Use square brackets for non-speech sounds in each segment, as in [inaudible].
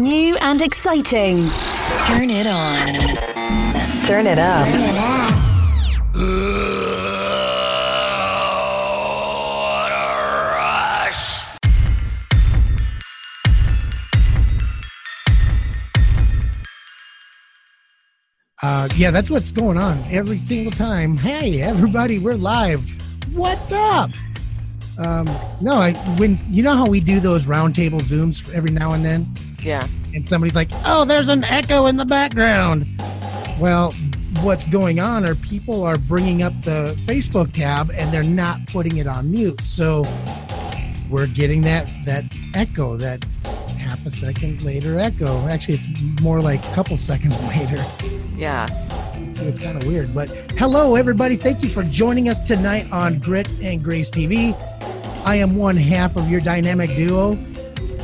New and exciting. Turn it on. Turn it up. Uh, yeah, that's what's going on every single time. Hey, everybody, we're live. What's up? Um, no, I when you know how we do those roundtable zooms every now and then, Yeah. and somebody's like, "Oh, there's an echo in the background." Well, what's going on are people are bringing up the Facebook tab and they're not putting it on mute, so we're getting that that echo, that half a second later echo. Actually, it's more like a couple [laughs] seconds later. Yes. So it's kind of weird. But hello, everybody. Thank you for joining us tonight on Grit and Grace TV. I am one half of your dynamic duo.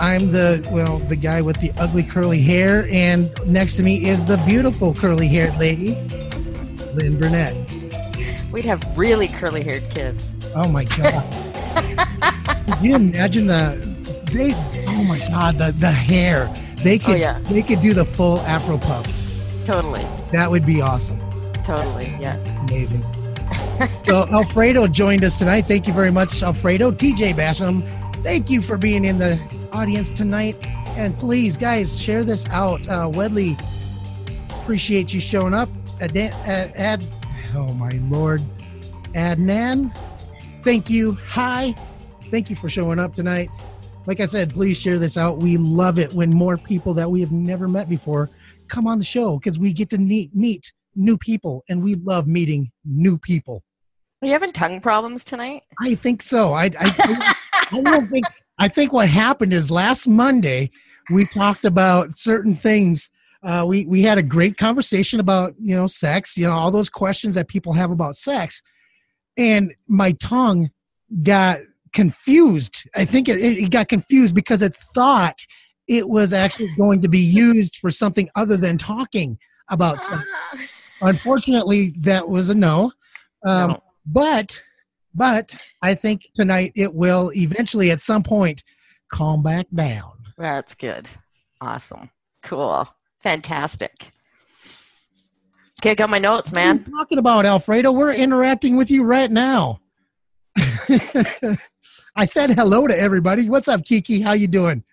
I'm the, well, the guy with the ugly curly hair. And next to me is the beautiful curly haired lady, Lynn Burnett. We'd have really curly haired kids. Oh my God. [laughs] Can you imagine the, they, oh my God, the, the hair. They oh, could, oh, yeah. they could do the full Afro puff. Totally. That would be awesome. Totally. Yeah. Amazing. [laughs] so Alfredo joined us tonight. Thank you very much, Alfredo. TJ Basham, thank you for being in the audience tonight. And please, guys, share this out. Uh, Wedley, appreciate you showing up. Ad, ad, ad oh my lord, Adnan, thank you. Hi, thank you for showing up tonight. Like I said, please share this out. We love it when more people that we have never met before come on the show because we get to meet meet new people, and we love meeting new people. Are you having tongue problems tonight? I think so. I, I, I don't think. I think what happened is last Monday we talked about certain things. Uh, we we had a great conversation about you know sex, you know all those questions that people have about sex, and my tongue got confused. I think it, it got confused because it thought it was actually going to be used for something other than talking about sex. Unfortunately, that was a no. Um, No. But, but I think tonight it will eventually, at some point, calm back down. That's good. Awesome. Cool. Fantastic. Okay, I got my notes, What are man. you talking about Alfredo? We're interacting with you right now. [laughs] I said hello to everybody. What's up, Kiki? How you doing?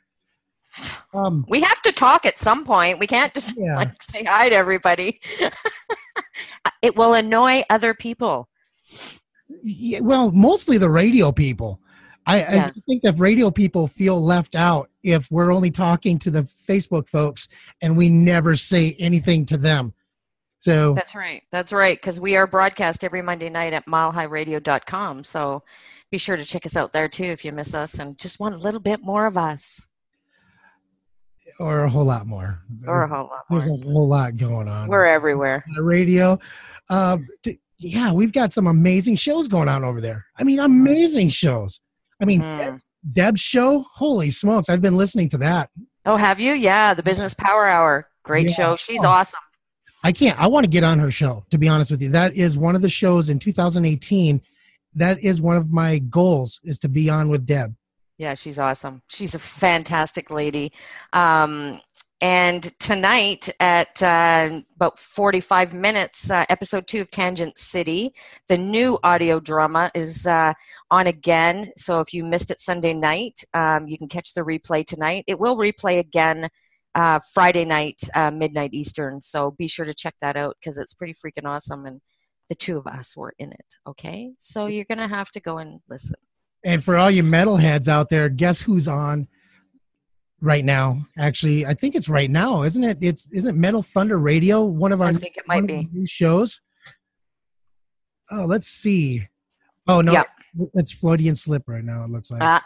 Um, We have to talk at some point. We can't just Yeah. like say hi to everybody. [laughs] it will annoy other people. Yeah, well, mostly the radio people. I, I think that radio people feel left out if we're only talking to the Facebook folks and we never say anything to them. So That's right. That's right. Because we are broadcast every Monday night at milehighradio.com. So be sure to check us out there too if you miss us and just want a little bit more of us or a whole lot more. or a whole lot There's a whole lot going on. We're everywhere. the radio. Uh, t- yeah, we've got some amazing shows going on over there. I mean, amazing shows. I mean, Mm. Deb's show, holy smokes! I've been listening to that. Oh, have you? Yeah, the Business Power Hour. Great Yeah. show. She's Oh. awesome. I can't. I want to get on her show. To be honest with you, that is one of the shows in 2018. That is one of my goals is to be on with Deb. Yeah, she's awesome. She's a fantastic lady. Um, and tonight at uh, about 45 minutes, uh, episode two of Tangent City, the new audio drama is uh, on again. So if you missed it Sunday night, um, you can catch the replay tonight. It will replay again uh, Friday night, uh, midnight Eastern. So be sure to check that out because it's pretty freaking awesome. And the two of us were in it. Okay. So you're going to have to go and listen. And for all you metalheads out there, guess who's on right now? Actually, I think it's right now, isn't it? It's isn't Metal Thunder Radio one of our I think it might be. new shows? Oh, let's see. Oh no, Yep. it's Floydian Slip right now. It looks like. Ah,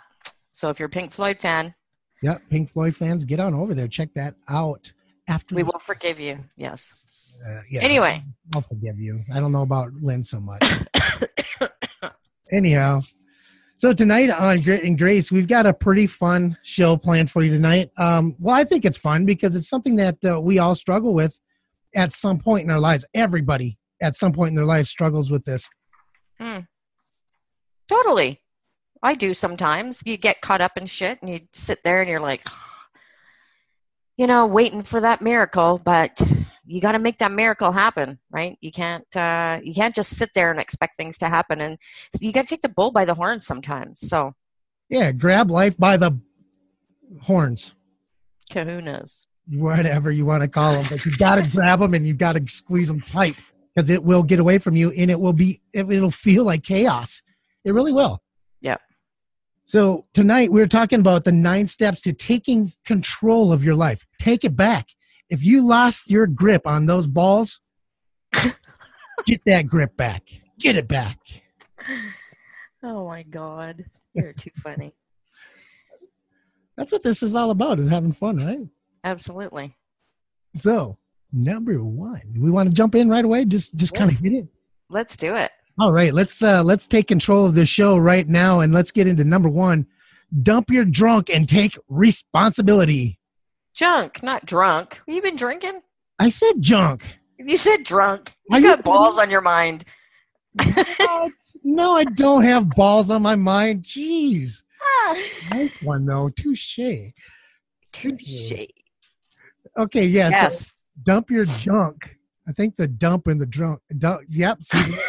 so if you're a Pink Floyd fan, Yep, Pink Floyd fans, get on over there. Check that out. After we will forgive you. Yes. uh, yeah, Anyway, I'll forgive you. I don't know about Lynn so much. [coughs] Anyhow, so tonight on Grit and Grace, we've got a pretty fun show planned for you tonight. Um, well, I think it's fun because it's something that uh, we all struggle with at some point in our lives. Everybody at some point in their life struggles with this. totally. I do sometimes. You get caught up in shit and you sit there and you're like, [sighs] you know, waiting for that miracle, but you got to make that miracle happen, right? You can't uh, you can't just sit there and expect things to happen, and you got to take the bull by the horns sometimes. So, Yeah, grab life by the horns, kahunas. whatever you want to call them, but you got to grab them and you got to squeeze them tight because it will get away from you and it will be it- it'll feel like chaos. It really will. Yeah. So tonight we're talking about the nine steps to taking control of your life. Take it back. If you lost your grip on those balls, [laughs] get that grip back. Get it back. Oh my God, you're too funny. That's what this is all about, is having fun, right? Absolutely. So, number one, we want to jump in right away. Just, just kind of hit it. Let's do it. All right, let's uh, let's take control of this show right now, and let's get into number one. Dump your drunk and take responsibility. Junk, not drunk. You been drinking? I said junk. You said drunk. Are You you got balls on your mind. No, I don't have balls on my mind. Jeez, Ah, nice one though. Touche. Touche. Okay, yeah. So Yes. dump your junk. I think the dump and the drunk. Dump, yep.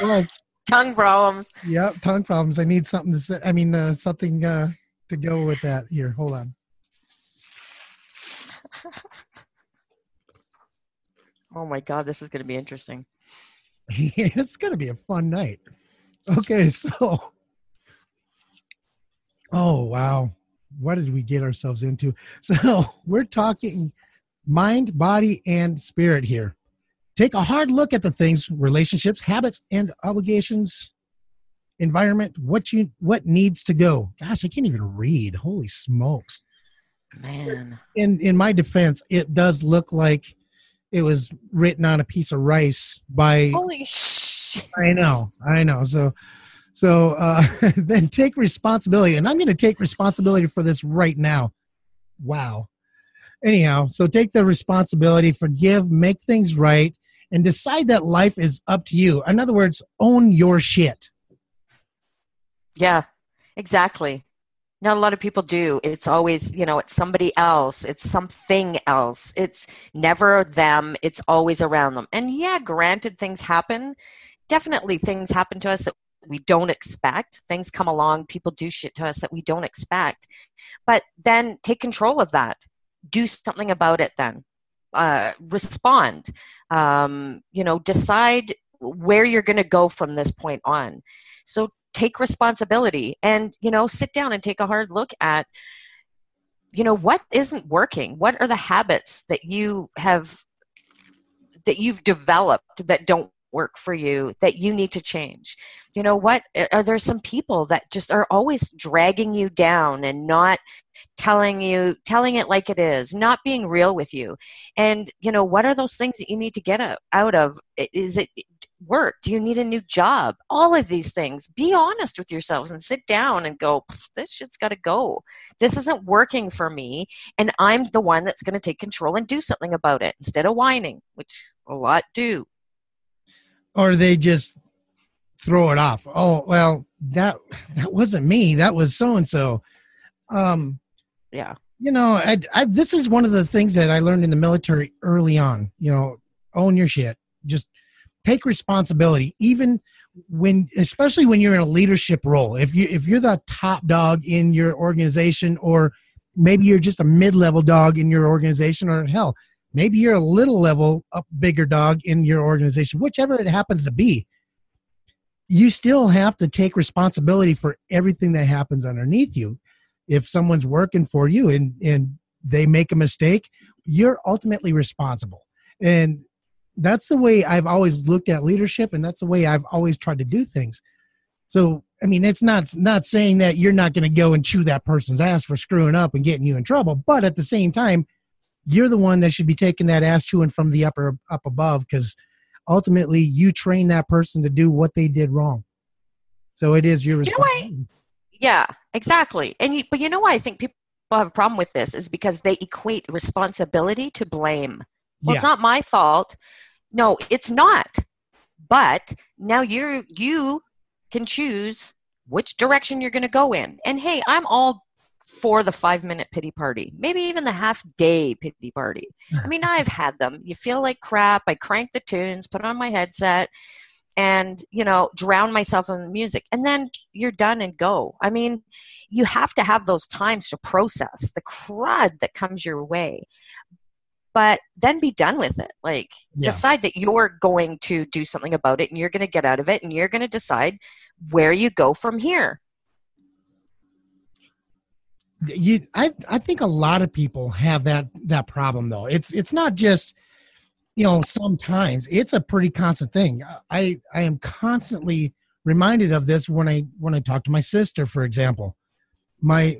[laughs] Tongue problems. Yep, tongue problems. I need something to say. I mean, uh, something uh, to go with that. Here, hold on. Oh my God, this is going to be interesting. [laughs] it's going to be a fun night. Okay, [laughs] so. Oh, wow. What did we get ourselves into? [laughs] So, we're talking mind, body, and spirit here. Take a hard look at the things, relationships, habits, and obligations, environment, what you what needs to go. Gosh, I can't even read. Holy smokes. Man. in in my defense, it does look like it was written on a piece of rice by. Holy sh! I know, I know. So, so uh, [laughs] then take responsibility, and I'm going to take responsibility for this right now. Wow. Anyhow, so take the responsibility, forgive, make things right, and decide that life is up to you. In other words, own your shit. Yeah, exactly. Not a lot of people do. It's always, you know, it's somebody else, it's something else. It's never them, it's always around them. And yeah, granted, things happen. Definitely things happen to us that we don't expect. Things come along, people do shit to us that we don't expect. But then take control of that. Do something about it then. Uh, respond. Um, you know, decide where you're going to go from this point on. So take responsibility and you know sit down and take a hard look at you know what isn't working? What are the habits that you have that you've developed that don't work for you that you need to change? You know what are there some people that just are always dragging you down and not telling you telling it like it is not being real with you? And you know what are those things that you need to get out- of? Is it work do you need a new job all of these things be honest with yourselves and sit down and go this shit's got to go this isn't working for me and i'm the one that's going to take control and do something about it instead of whining which a lot do or they just throw it off. Oh well, that that wasn't me. That was so and so. Um, yeah you know, I, I this is one of the things that I learned in the military early on. You know, own your shit. Just take responsibility, even when, especially when you're in a leadership role. If you if you're the top dog in your organization, or maybe you're just a mid-level dog in your organization, or hell, maybe you're a little level up bigger dog in your organization, whichever it happens to be. You still have to take responsibility for everything that happens underneath you. If someone's working for you and and they make a mistake, you're ultimately responsible. And that's the way I've always looked at leadership, and that's the way I've always tried to do things. So, I mean, it's not not saying that you're not going to go and chew that person's ass for screwing up and getting you in trouble, but at the same time, you're the one that should be taking that ass chewing from the upper up above because ultimately you train that person to do what they did wrong. So it is your Do you know why- Yeah, exactly. And you, but you know why I think people have a problem with this is because they equate responsibility to blame. Well, it's not my fault. No, it's not. But now you you can choose which direction you're going to go in. And hey, I'm all for the five minute pity party, maybe even the half day pity party. [laughs] I mean, I've had them. You feel like crap. I crank the tunes, put on my headset, and you know drown myself in music and then you're done and go i mean you have to have those times to process the crud that comes your way but then be done with it. Like Yeah. decide that you're going to do something about it and you're going to get out of it and you're going to decide where you go from here. You i i think a lot of people have that that problem though. It's it's not just you know sometimes. It's a pretty constant thing. I i am constantly reminded of this when i when i talk to my sister for example. My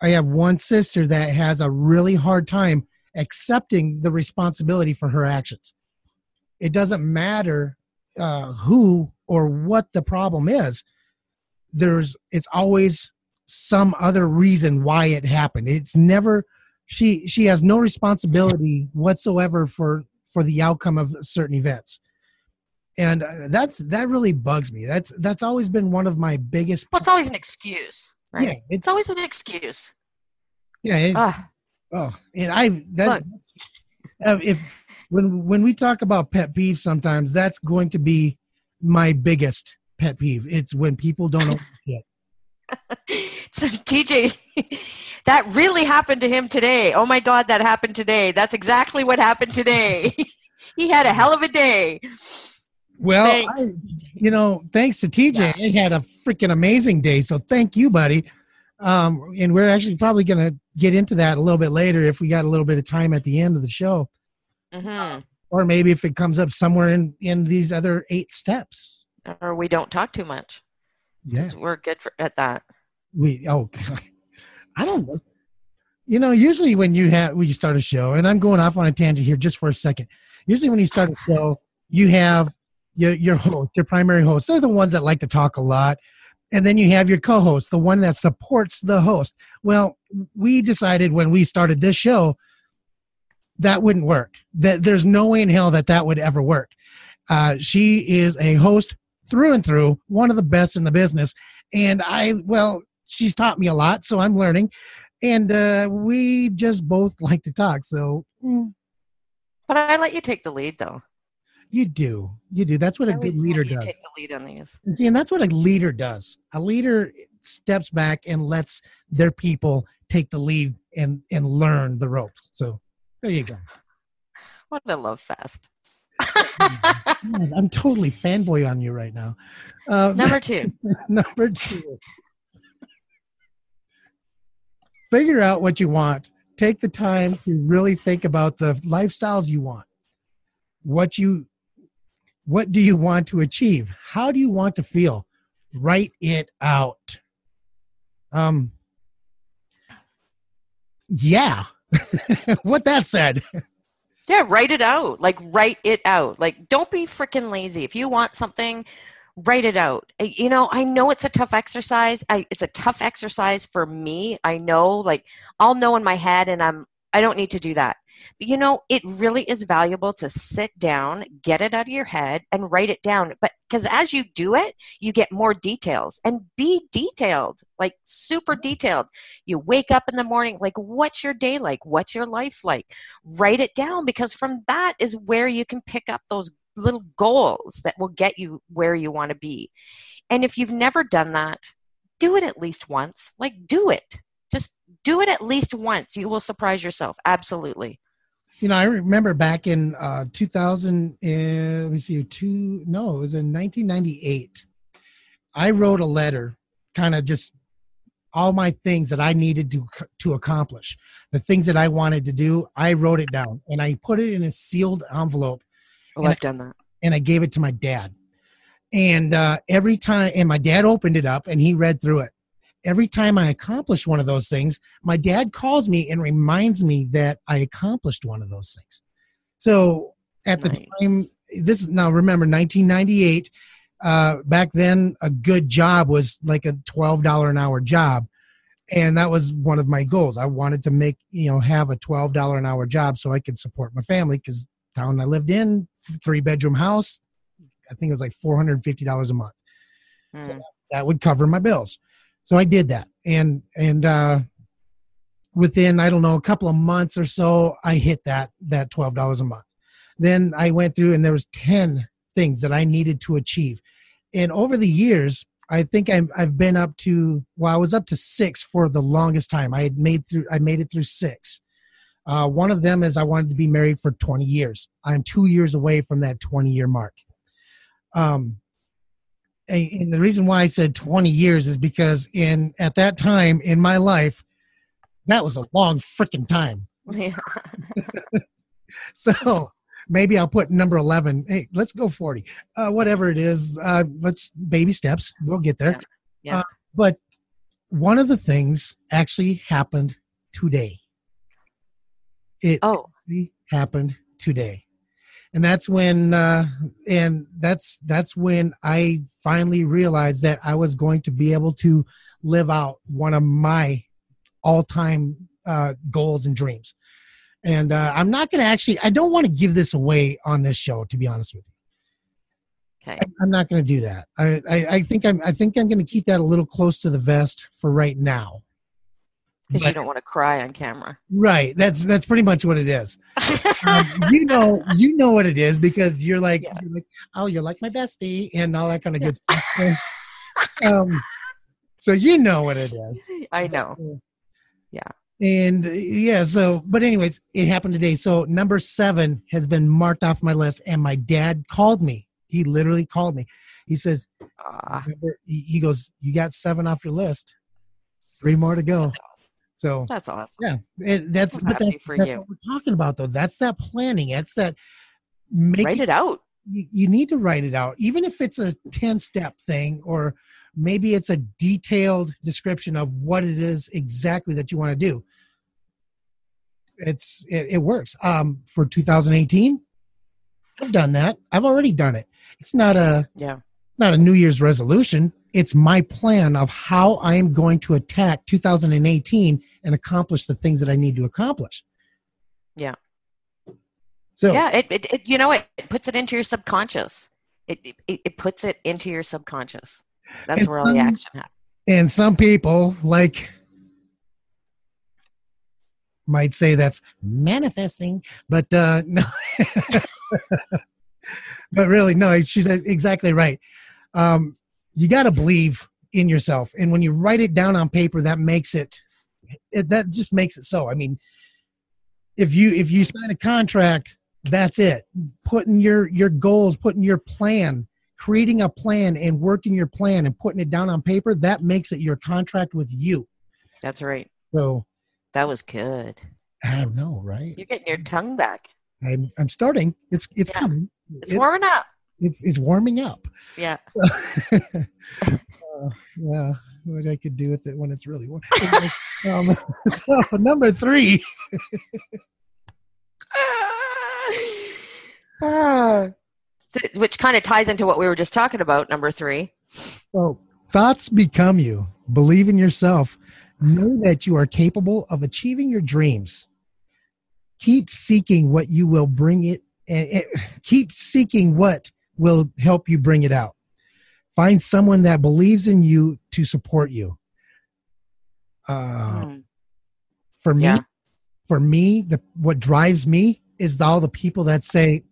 i have one sister that has a really hard time accepting the responsibility for her actions. It doesn't matter uh, who or what the problem is. There's it's always some other reason why it happened. It's never she she has no responsibility whatsoever for for the outcome of certain events. And uh, that's that really bugs me. That's that's always been one of my biggest well it's always an excuse right? Yeah it's it's always an excuse. Yeah it's, oh and i that uh, if when when we talk about pet peeves sometimes that's going to be my biggest pet peeve it's when people don't know shit. [laughs] so TJ, [laughs] that really happened to him today. Oh my God, that happened today. That's exactly what happened today. [laughs] he had a hell of a day. Well, I, you know, thanks to TJ, I had a freaking amazing day. So thank you, buddy. Um, and we're actually probably going to get into that a little bit later if we got a little bit of time at the end of the show, hmm or maybe if it comes up somewhere in in these other eight steps. Or we don't talk too much. Yeah, We're good for, at that. we. Oh, [laughs] I don't. know. You know, usually when you have when you start a show, and I'm going off on a tangent here just for a second. Usually when you start a show, you have your your host, your primary host. They're the ones that like to talk a lot. And then you have your co-host, the one that supports the host. Well, we decided when we started this show that wouldn't work. That there's no way in hell that that would ever work. Uh, she is a host through and through, one of the best in the business. And I, well, she's taught me a lot, so I'm learning. And uh, we just both [laughs] like to talk. So mm, But I let you take the lead, though. You do, you do. That's what a I good leader you does. take the lead on these. And see, and that's what a leader does. A leader steps back and lets their people take the lead and and learn the ropes. So there you go. [laughs] What a love fest. [laughs] I'm totally fanboy on you right now. Uh, [laughs] Number two. number two. Figure out what you want. Take the time to really think about the lifestyles you want. What you what do you want to achieve? How do you want to feel? Write it out. Um yeah. [laughs] what that said. Yeah, write it out. Like, write it out. Like, don't be freaking lazy. If you want something, write it out. You know, I know it's a tough exercise. I, it's a tough exercise for me. I know, like, I'll know in my head, and I'm. I don't need to do that. But you know, it really is valuable to sit down, get it out of your head, and write it down. But because as you do it, you get more details and be detailed, like super mm-hmm. detailed. You wake up in the morning, like, what's your day like? What's your life like? write it down because from that is where you can pick up those little goals that will get you where you want to be. And if you've never done that, do it at least once. Like, do it. Just do it at least once. You will surprise yourself. Absolutely. You know, I remember back in uh, 2000, uh, let me see, two, no, it was in 1998. I wrote a letter, kind of just all my things that I needed to to accomplish, the things that I wanted to do. I wrote it down and I put it in a sealed envelope Oh, And I've done that. and I gave it to my dad. And uh, every time, and my dad opened it up and he read through it. Every time I accomplish one of those things, my dad calls me and reminds me that I accomplished one of those things. So at the time, this is now remember 1998. Uh, back then, a good job was like a twelve dollar an hour job, and that was one of my goals. I wanted to make you know have a twelve dollar an hour job so I could support my family because town I lived in, three bedroom house, I think it was like four hundred and fifty dollars a month. Mm. That would cover my bills. So I did that, and and uh, within I don't know a couple of months or so, I hit that that twelve dollars a month. Then I went through and there was ten things that I needed to achieve, and over the years, I think I'm, I've been up to well, I was up to six for the longest time. I had made through I made it through six. Uh, one of them is I wanted to be married for 20 years. I'm two years away from that 20 year mark. Um, and the reason why I said 20 years is because in at that time in my life, that was a long freaking time. Yeah. [laughs] So maybe I'll put number 11. Hey, let's go 40. Uh, whatever it is, uh, let's baby steps. We'll get there. Yeah. Yeah. Uh, but one of the things actually happened today. It oh, happened today and that's when uh, and that's that's when i finally realized that i was going to be able to live out one of my all-time uh, goals and dreams. And uh, i'm not going to actually i don't want to give this away on this show to be honest with you. Okay. I'm not going to do that. I, I i think i'm i think i'm going to keep that a little close to the vest for right now Because you don't want to cry on camera. right that's that's pretty much what it is. Um, [laughs] you know you know what it is because you're like, Yeah. you're like oh you're like my bestie and all that kind of good stuff So, um, so you know what it is. I know. Yeah. and uh, yeah so but anyways it happened today. So number seven has been marked off my list and my dad called me. He literally called me. He says he he goes you got seven off your list. Three more to go so that's awesome. yeah it, that's I'm but that's, for that's you. what we're talking about though that's that planning it's that making Write it out. you, you need to write it out even if it's a 10 step thing or maybe it's a detailed description of what it is exactly that you want to do it's it, it works um for 2018 i've done that i've already done it it's not a Yeah. not a new year's resolution it's my plan of how i am going to attack 2018 and accomplish the things that i need to accomplish Yeah. so Yeah. It, it, it you know it, it puts it into your subconscious. It, it it puts it into your subconscious. That's where all the action happens. And some people, like, might say that's manifesting, but uh, [laughs] no. but really, no, she's exactly right. Um, you got to believe in yourself. And when you write it down on paper, that makes it, it, that just makes it so. I mean, if you if you sign a contract, that's it. Putting your your goals, putting your plan, creating a plan and working your plan and putting it down on paper, that makes it your contract with you. That's right. So That was good. I don't know, right? You're getting your tongue back. I'm I'm starting. It's it's Yeah. coming. It's It- warming up. It's it's warming up. Yeah. [laughs] uh, yeah, what I could do with it when it's really warm. Um, [laughs] so number three. [laughs] Ah. Th- Which kind of ties into what we were just talking about, number three. So thoughts become you. Believe in yourself. Know that you are capable of achieving your dreams. Keep seeking what you will bring it. And and keep seeking what will help you bring it out. Find someone that believes in you to support you. Uh, Mm. for me, Yeah. for me, the what drives me is all the people that say,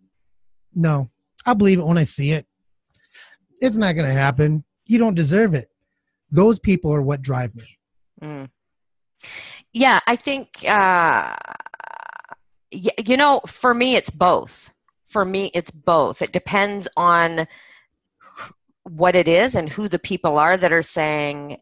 "No, I believe it when I see it. It's not going to happen. You don't deserve it." Those people are what drive me. Mm. Yeah, I think, uh, y- you know, for me, it's both. For me, it's both. It depends on what it is and who the people are that are saying,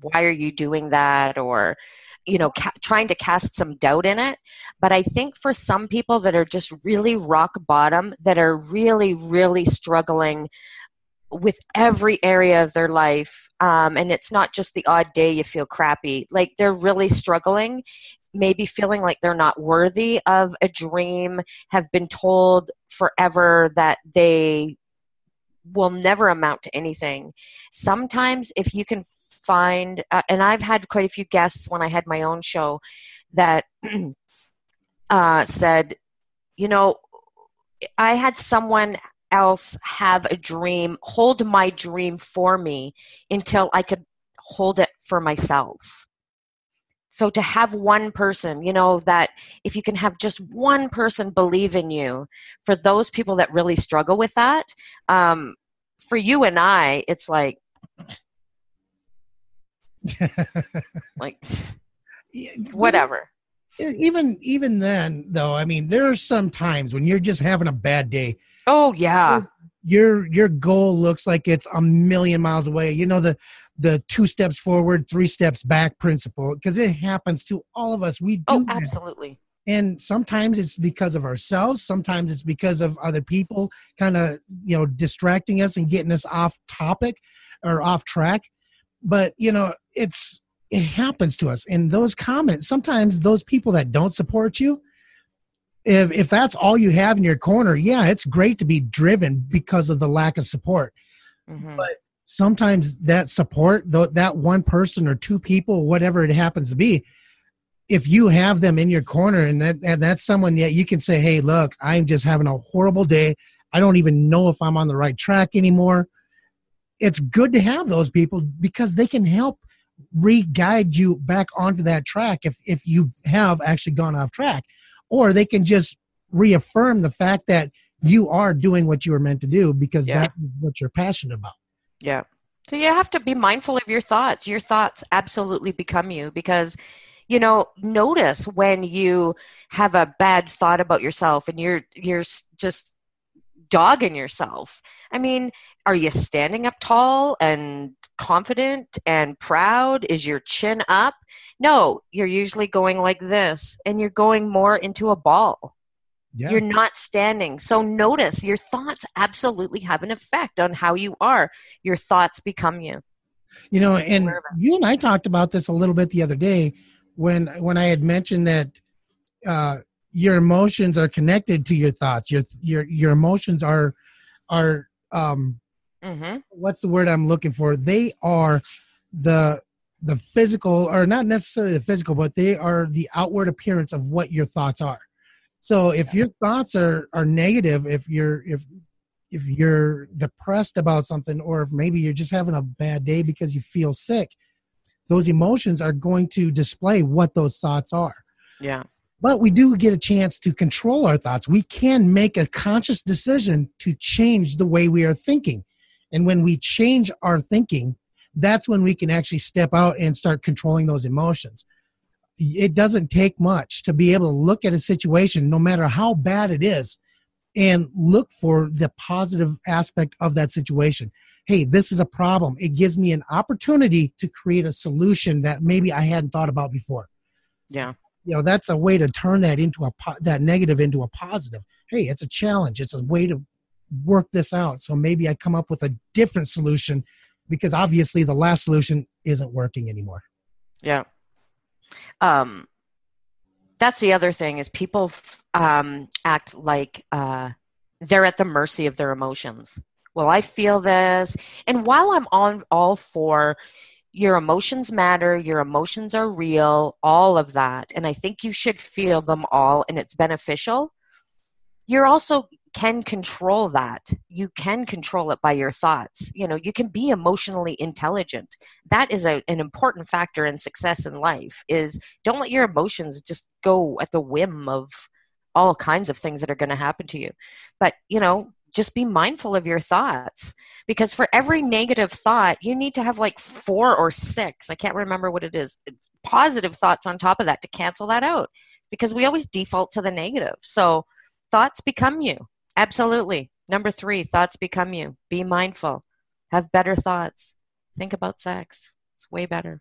why are you doing that? Or, you know, ca- trying to cast some doubt in it. But I think for some people that are just really rock bottom, that are really, really struggling with every area of their life um, and it's not just the odd day you feel crappy like they're really struggling maybe feeling like they're not worthy of a dream have been told forever that they will never amount to anything sometimes if you can find uh, and i've had quite a few guests when i had my own show that [clears throat] uh, said you know i had someone else have a dream, hold my dream for me until I could hold it for myself. So to have one person you know that if you can have just one person believe in you for those people that really struggle with that um, for you and i it's like [laughs] like [laughs] whatever. even even then though i mean there are some times when you're just having a bad day. Oh yeah. Your your goal looks like it's a million miles away. You know the the two steps forward three steps back principle because it happens to all of us. We do oh that. absolutely. And sometimes it's because of ourselves. Sometimes it's because of other people kind of you know distracting us and getting us off topic or off track. But you know it's it happens to us. And those comments sometimes those people that don't support you if if that's all you have in your corner yeah it's great to be driven because of the lack of support. Mhm. but sometimes that support that one person or two people whatever it happens to be if you have them in your corner and that and that's someone that you can say hey look i'm just having a horrible day. I don't even know if i'm on the right track anymore. It's good to have those people because they can help re-guide you back onto that track if if you have actually gone off track. Or they can just reaffirm the fact that you are doing what you were meant to do because Yeah. that's what you're passionate about Yeah. So you have to be mindful of your thoughts. Your thoughts absolutely become you because, you know, notice when you have a bad thought about yourself and you're you're just dogging yourself. I mean, are you standing up tall and confident and proud? Is your chin up? No, you're usually going like this and you're going more into a ball. Yeah You're not standing. So notice your thoughts absolutely have an effect on how you are. Your thoughts become you. you know and aware of it. you and i talked about this a little bit the other day when when i had mentioned that uh your emotions are connected to your thoughts your your your emotions are are um mm-hmm. what's the word i'm looking for they are the the physical or not necessarily the physical but they are the outward appearance of what your thoughts are so if your thoughts are are negative if you're if if you're depressed about something or if maybe you're just having a bad day because you feel sick those emotions are going to display what those thoughts are Yeah. but we do get a chance to control our thoughts. We can make a conscious decision to change the way we are thinking. And when we change our thinking, that's when we can actually step out and start controlling those emotions. It doesn't take much to be able to look at a situation, no matter how bad it is, and look for the positive aspect of that situation. Hey, this is a problem. It gives me an opportunity to create a solution that maybe I hadn't thought about before Yeah. you know that's a way to turn that into a po- that negative into a positive hey it's a challenge it's a way to work this out so maybe i come up with a different solution because obviously the last solution isn't working anymore Yeah. Um, that's the other thing is people um, act like uh, they're at the mercy of their emotions. Well, I feel this, and while I'm on all for your emotions matter, your emotions are real, all of that, and I think you should feel them all, and it's beneficial. You're also can control that. You can control it by your thoughts. You know, you can be emotionally intelligent that is a, an important factor in success in life is don't let your emotions just go at the whim of all kinds of things that are going to happen to you but you know just be mindful of your thoughts because for every negative thought you need to have like four or six i can't remember what it is positive thoughts on top of that to cancel that out because we always default to the negative so thoughts become you absolutely number three thoughts become you be mindful have better thoughts think about sex. It's way better.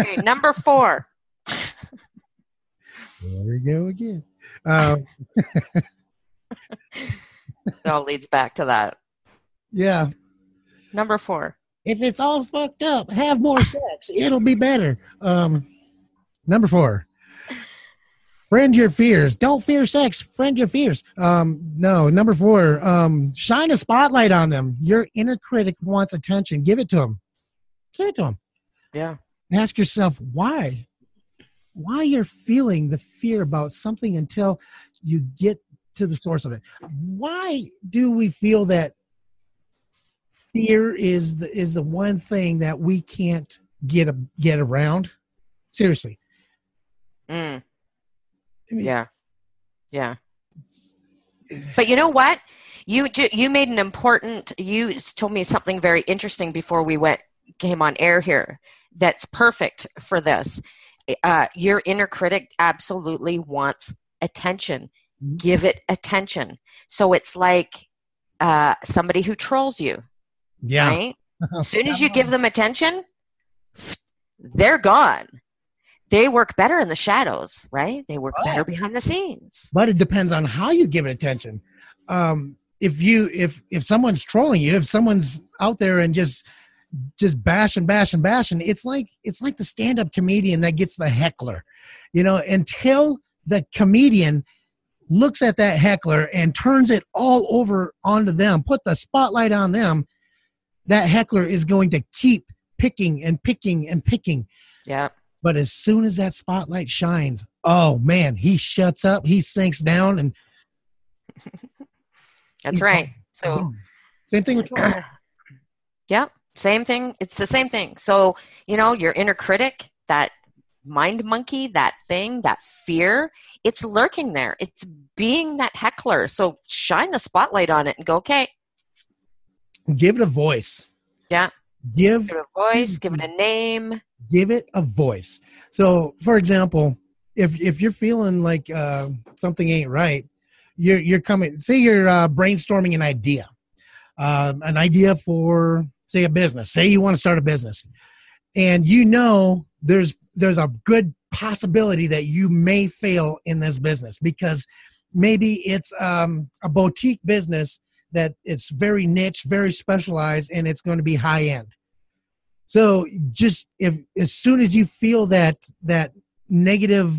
Okay, [laughs] number four. there we go again um, [laughs] It all leads back to that. yeah Number four. if it's all fucked up have more sex it'll be better um, number four friend your fears. Don't fear sex. Friend your fears. Um no number four um shine a spotlight on them. Your inner critic wants attention. Give it to him give it to him Yeah. ask yourself why. Why you're feeling the fear about something until you get to the source of it. Why do we feel that fear is the is the one thing that we can't get a, get around? Seriously. Mm, I mean, yeah. Yeah. But you know what? You you made an important. You told me something very interesting before we went came on air here. That's perfect for this. Uh, your inner critic absolutely wants attention. Mhm. Give it attention. So it's like uh, somebody who trolls you, Yeah. right? As [laughs] soon as you give them attention, [sniffs] they're gone. They work better in the shadows, right? They work Oh. better behind the scenes. but it depends on how you give it attention. Um, if you if if someone's trolling you, if someone's out there and just just bashing, bashing, bashing, it's like it's like the stand-up comedian that gets the heckler. You know, until the comedian looks at that heckler and turns it all over onto them, put the spotlight on them, that heckler is going to keep picking and picking and picking. Yeah. But as soon as that spotlight shines, oh man, he shuts up, he sinks down, and [laughs] That's right. So, same thing with Trump. [clears throat] yeah, same thing. It's the same thing. So, you know, your inner critic, that mind monkey, that thing, that fear, it's lurking there. It's being that heckler. So, shine the spotlight on it and go, okay, Give it a voice. Yeah. Give give it a voice, give it a name. give it a voice. So, for example, if if you're feeling like uh, something ain't right, you're you're coming. Say you're uh, brainstorming an idea, um, an idea for say a business. Say you want to start a business, and you know there's there's a good possibility that you may fail in this business because maybe it's um, a boutique business that it's very niche, very specialized, and it's going to be high end. So just if as soon as you feel that that negative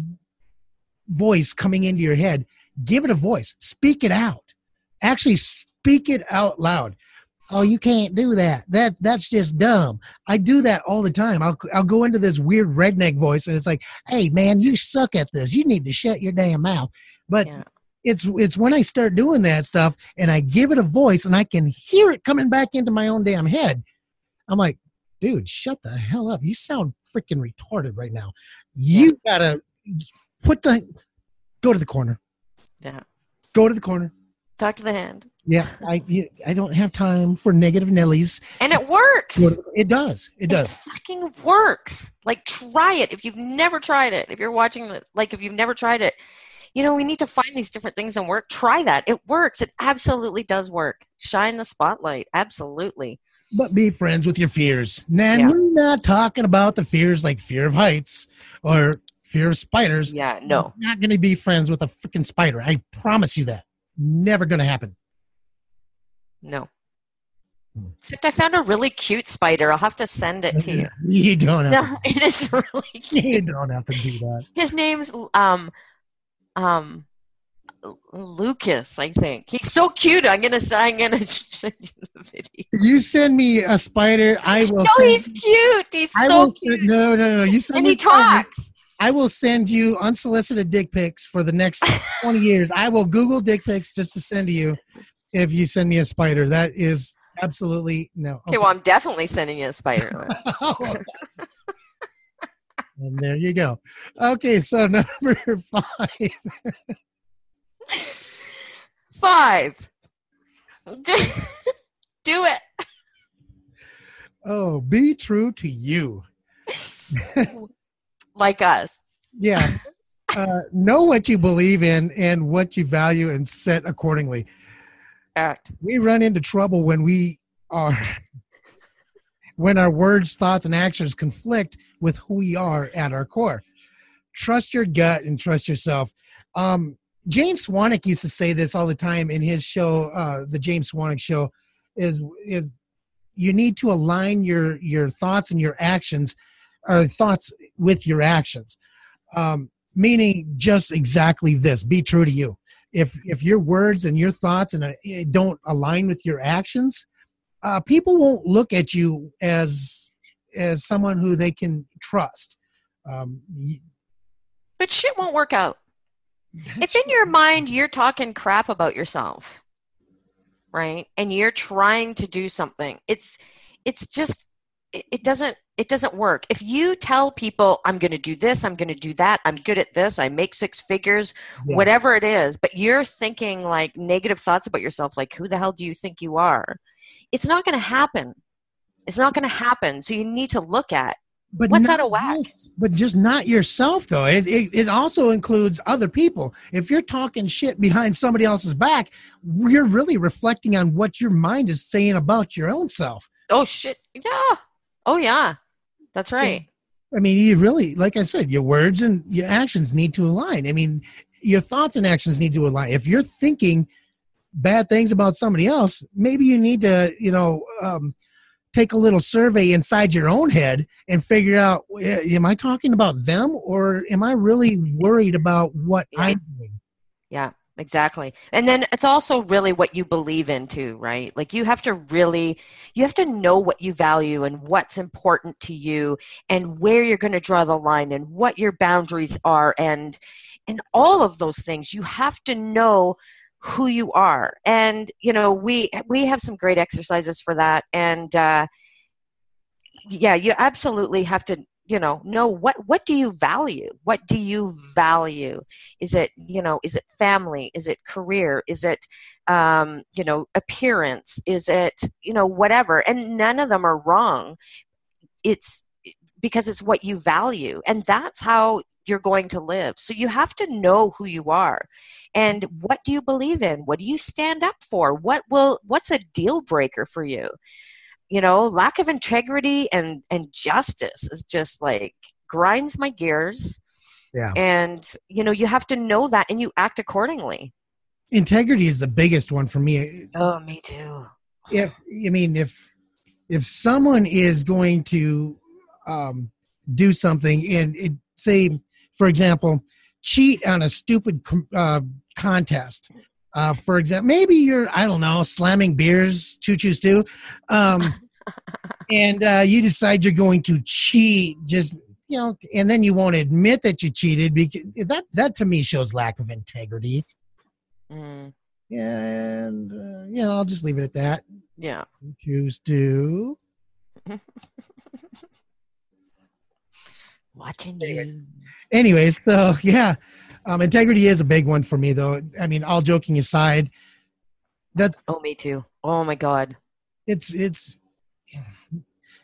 voice coming into your head, give it a voice. Speak it out. Actually speak it out loud. Oh, you can't do that. That that's just dumb. I do that all the time. I'll I'll go into this weird redneck voice and it's like, "Hey man, you suck at this. You need to shut your damn mouth." But Yeah. It's it's when I start doing that stuff and I give it a voice and I can hear it coming back into my own damn head. I'm like, dude, shut the hell up. You sound freaking retarded right now. You gotta put the go to the corner. Yeah. Go to the corner. Talk to the hand. Yeah, I I don't have time for negative Nellies. And it works. It does. It It does. fucking works. Like try it if you've never tried it. If you're watching it, like if you've never tried it, you know, we need to find these different things and work. Try that. It works. It absolutely does work. Shine the spotlight. Absolutely. But be friends with your fears. Nan, Yeah. we're not talking about the fears like fear of heights or fear of spiders. Yeah, no. You're not going to be friends with a freaking spider. I promise you that. Never going to happen. No. Hmm. Except I found a really cute spider. I'll have to send it to you. [laughs] You don't have. No, [laughs] it is really cute. you don't have to do that. His name's um um Lucas, I think. He's so cute. I'm gonna I'm gonna [laughs] send you the video. You send me a spider, I will. No, send, he's cute. He's I so cute. send- no, no, no. You send and me he talks. I will send you unsolicited dick pics for the next [laughs] 20 years. I will Google dick pics just to send to you if you send me a spider. That is absolutely no. Okay, well, I'm definitely sending you a spider. [laughs] and there you go. Okay, so [laughs] number five. Five. Do, do it. Oh, be true to you. Like us. Yeah. Uh, know what you believe in and what you value and set accordingly. Act. We run into trouble when we are [laughs] when our words, thoughts, and actions conflict with who we are at our core. Trust your gut and trust yourself. Um, James Swanwick used to say this all the time in his show, uh, the James Swanwick Show, is is you need to align your your thoughts and your actions, or thoughts with your actions. Um, meaning just exactly this: be true to you. If if your words and your thoughts and uh, don't align with your actions, uh, people won't look at you as as someone who they can trust. Um, But shit won't work out. If in your mind you're talking crap about yourself, right? And you're trying to do something, it's it's just it, it doesn't it doesn't work. If you tell people, I'm going to do this, I'm going to do that, I'm good at this, I make six figures, Yeah. whatever it is, but you're thinking like negative thoughts about yourself, like, who the hell do you think you are? It's not going to happen. It's not going to happen. So you need to look at But What's out of whack? just- but just not yourself though. It, it it also includes other people. If you're talking shit behind somebody else's back, you're really reflecting on what your mind is saying about your own self. oh shit, yeah, oh yeah, that's right. I mean, you really, like I said, your words and your actions need to align. I mean, your thoughts and actions need to align. If you're thinking bad things about somebody else, maybe you need to, you know, um, take a little survey inside your own head and figure out: Am I talking about them, or am I really worried about what Yeah. I'm doing? Yeah, exactly. And then it's also really what you believe in too, right? Like you have to really you have to know what you value and what's important to you and where you're going to draw the line and what your boundaries are and and all of those things. You have to know who you are. And you know, we we have some great exercises for that. And uh yeah, you absolutely have to you know know what what do you value? What do you value? Is it you know is it family? Is it career? Is it um, you know appearance? Is it you know whatever? And none of them are wrong. It's because it's what you value. And that's how you're going to live. So you have to know who you are. And what do you believe in? What do you stand up for? What will what's a deal breaker for you? You know lack of integrity and and justice is just like grinds my gears. Yeah. and you know you have to know that and you act accordingly. Integrity is the biggest one for me. oh me too. If I mean if if someone is going to um, do something and it, say, for example, cheat on a stupid uh, contest. Uh, for example, maybe you're I don't know slamming beers, choo choo stew, um, [laughs] and uh, you decide you're going to cheat. Just you know, and then you won't admit that you cheated because that that to me shows lack of integrity. mm, And uh, you know, I'll just leave it at that. yeah Choose to. [laughs] watching Anyway. you. Anyways so yeah. Um, integrity is a big one for me though. I mean all joking aside that's oh me too. Oh my god. It's it's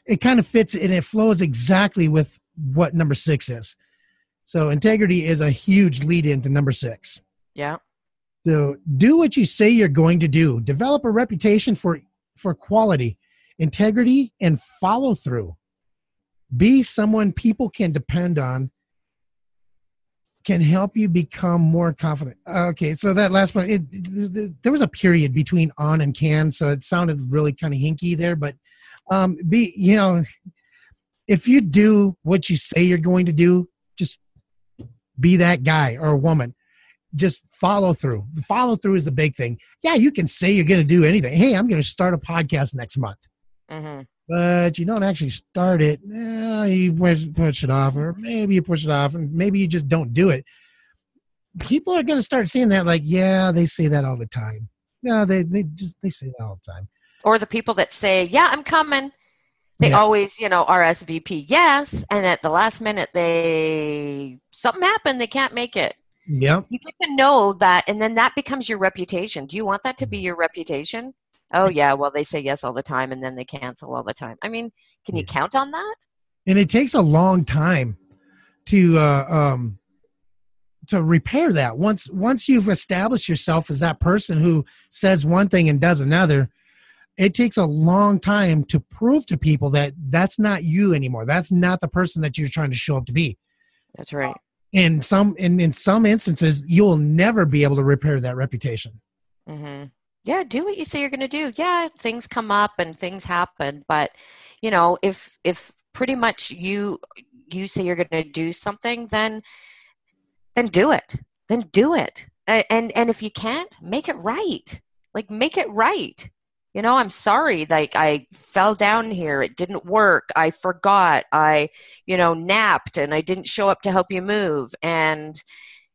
it kind of fits and it flows exactly with what number six is. So integrity is a huge lead into number six. Yeah. So do what you say you're going to do. Develop a reputation for for quality integrity and follow through be someone people can depend on can help you become more confident okay so that last part it, th- th- there was a period between on and can so it sounded really kind of hinky there but um be you know if you do what you say you're going to do just be that guy or woman just follow through. Follow through is the big thing. Yeah, you can say you're going to do anything. Hey, I'm going to start a podcast next month, hmm but you don't actually start it. Eh, you push, it off, or maybe you push it off, and maybe you just don't do it. People are going to start seeing that, like, yeah, they say that all the time. No, they they just they say that all the time. or the people that say yeah i'm coming they Yeah. always you know rsvp yes and at the last minute they something happened they can't make it Yeah. you get to know that and then that becomes your reputation do you want that to be your reputation oh yeah well they say yes all the time and then they cancel all the time. I mean can you count on that? And it takes a long time to uh, um to repair that. Once once you've established yourself as that person who says one thing and does another it takes a long time to prove to people that that's not you anymore. That's not the person that you're trying to show up to be. That's right. In some in, in some instances you'll never be able to repair that reputation. Hmm Yeah, do what you say you're going to do. Yeah, things come up and things happen, but you know, if if pretty much you you say you're going to do something, then then do it. Then do it. And and if you can't, make it right. Like make it right. You know, I'm sorry. Like I fell down here. It didn't work. I forgot. I, you know, napped and I didn't show up to help you move and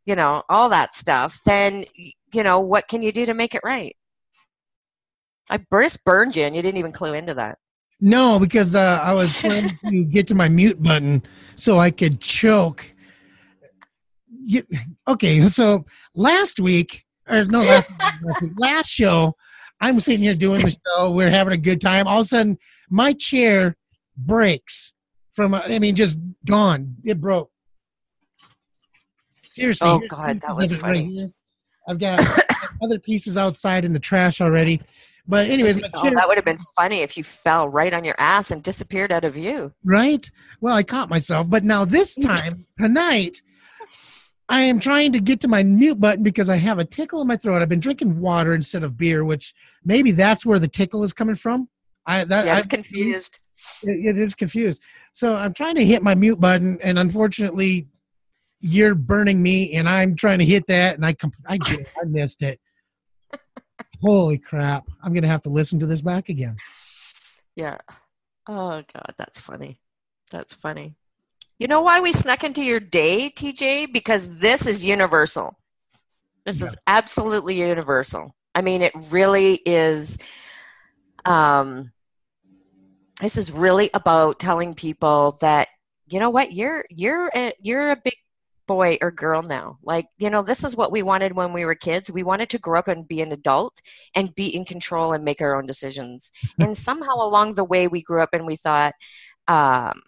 you know, all that stuff. Then you know, what can you do to make it right? I just burned you and you didn't even clue into that. No, because uh, I was [laughs] trying to get to my mute button so I could choke. You, okay, so last week, or no, last, last, week, last show, I'm sitting here doing the show. We're having a good time. All of a sudden, my chair breaks from, uh, I mean, just gone. It broke. Seriously. Oh God, that was funny. here. I've got [coughs] other pieces outside in the trash already. But anyways, Oh, that would have been funny if you fell right on your ass and disappeared out of view. right? Well, I caught myself, but now this [laughs] time tonight, I am trying to get to my mute button because I have a tickle in my throat. I've been drinking water instead of beer, which maybe that's where the tickle is coming from. I that Yeah, I I- confused. It, it is confused. So I'm trying to hit my mute button, and unfortunately, you're burning me, and I'm trying to hit that, and I comp- I I missed it. Holy crap! I'm gonna have to listen to this back again. Yeah. Oh God, that's funny. That's funny. You know why we snuck into your day, TJ? Because this is universal. This is absolutely universal. I mean, it really is. Um, this is really about telling people that you know what you're you're a, you're a big boy or girl now. Like you know, this is what we wanted when we were kids. We wanted to grow up and be an adult and be in control and make our own decisions. and somehow along the way, we grew up and we thought, um,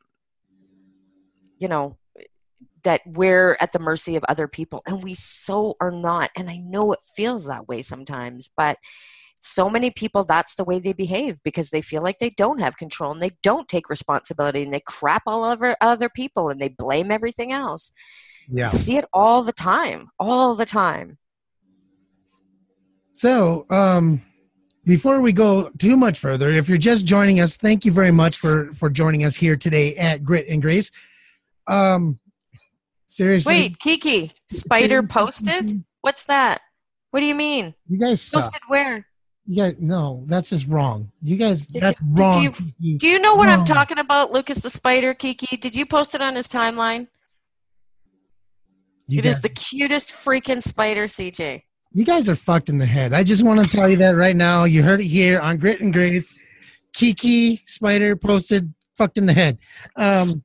you know, that we're at the mercy of other people, and we so are not. And I know it feels that way sometimes, but so many people that's the way they behave because they feel like they don't have control and they don't take responsibility and they crap all over other people and they blame everything else. Yeah. see it all the time all the time. So, um, before we go too much further, if you're just joining us, thank you very much for for joining us here today at Grit and Grace. Um, seriously, wait kiki spider [laughs] posted? What's that? What do you mean? You guys suck. posted where Guys, no, that's just wrong. You guys, Did that's you- wrong. you- Kiki. do you know what i'm talking about lucas the spider kiki did you post it on his timeline You It is the cutest freaking spider cj you guys are fucked in the head. I just want to tell you that right now. You heard it here on Grit and Grace. Kiki Spider posted fucked in the head. Um,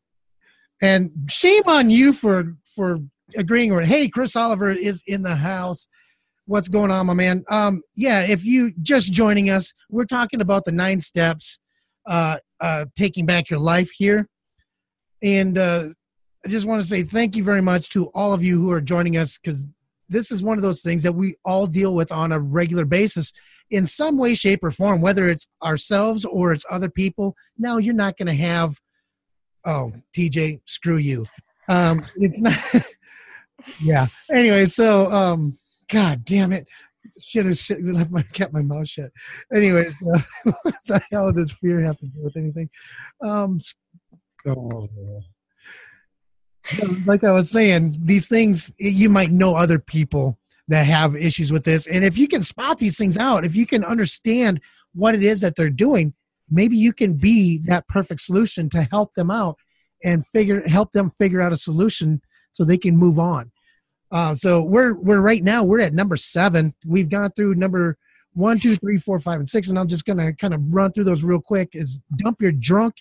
and shame on you for for agreeing with. Hey, Chris Oliver is in the house. What's going on, my man? Um, yeah, if you just joining us, we're talking about the nine steps, uh, uh, taking back your life here, and uh, I just want to say thank you very much to all of you who are joining us because this is one of those things that we all deal with on a regular basis in some way, shape, or form, whether it's ourselves or it's other people. No, you're not going to have, oh, TJ, screw you. Um, it's not, [laughs] yeah. Anyway, so, um, God damn it. Have shit, left my, kept my mouth shut. Anyway, so, [laughs] what the hell does fear have to do with anything? Um, oh, like I was saying, these things you might know other people that have issues with this, and if you can spot these things out, if you can understand what it is that they're doing, maybe you can be that perfect solution to help them out and figure help them figure out a solution so they can move on. Uh, so we're we're right now we're at number seven. We've gone through number one, two, three, four, five, and six, and I'm just gonna kind of run through those real quick. Is dump your drunk.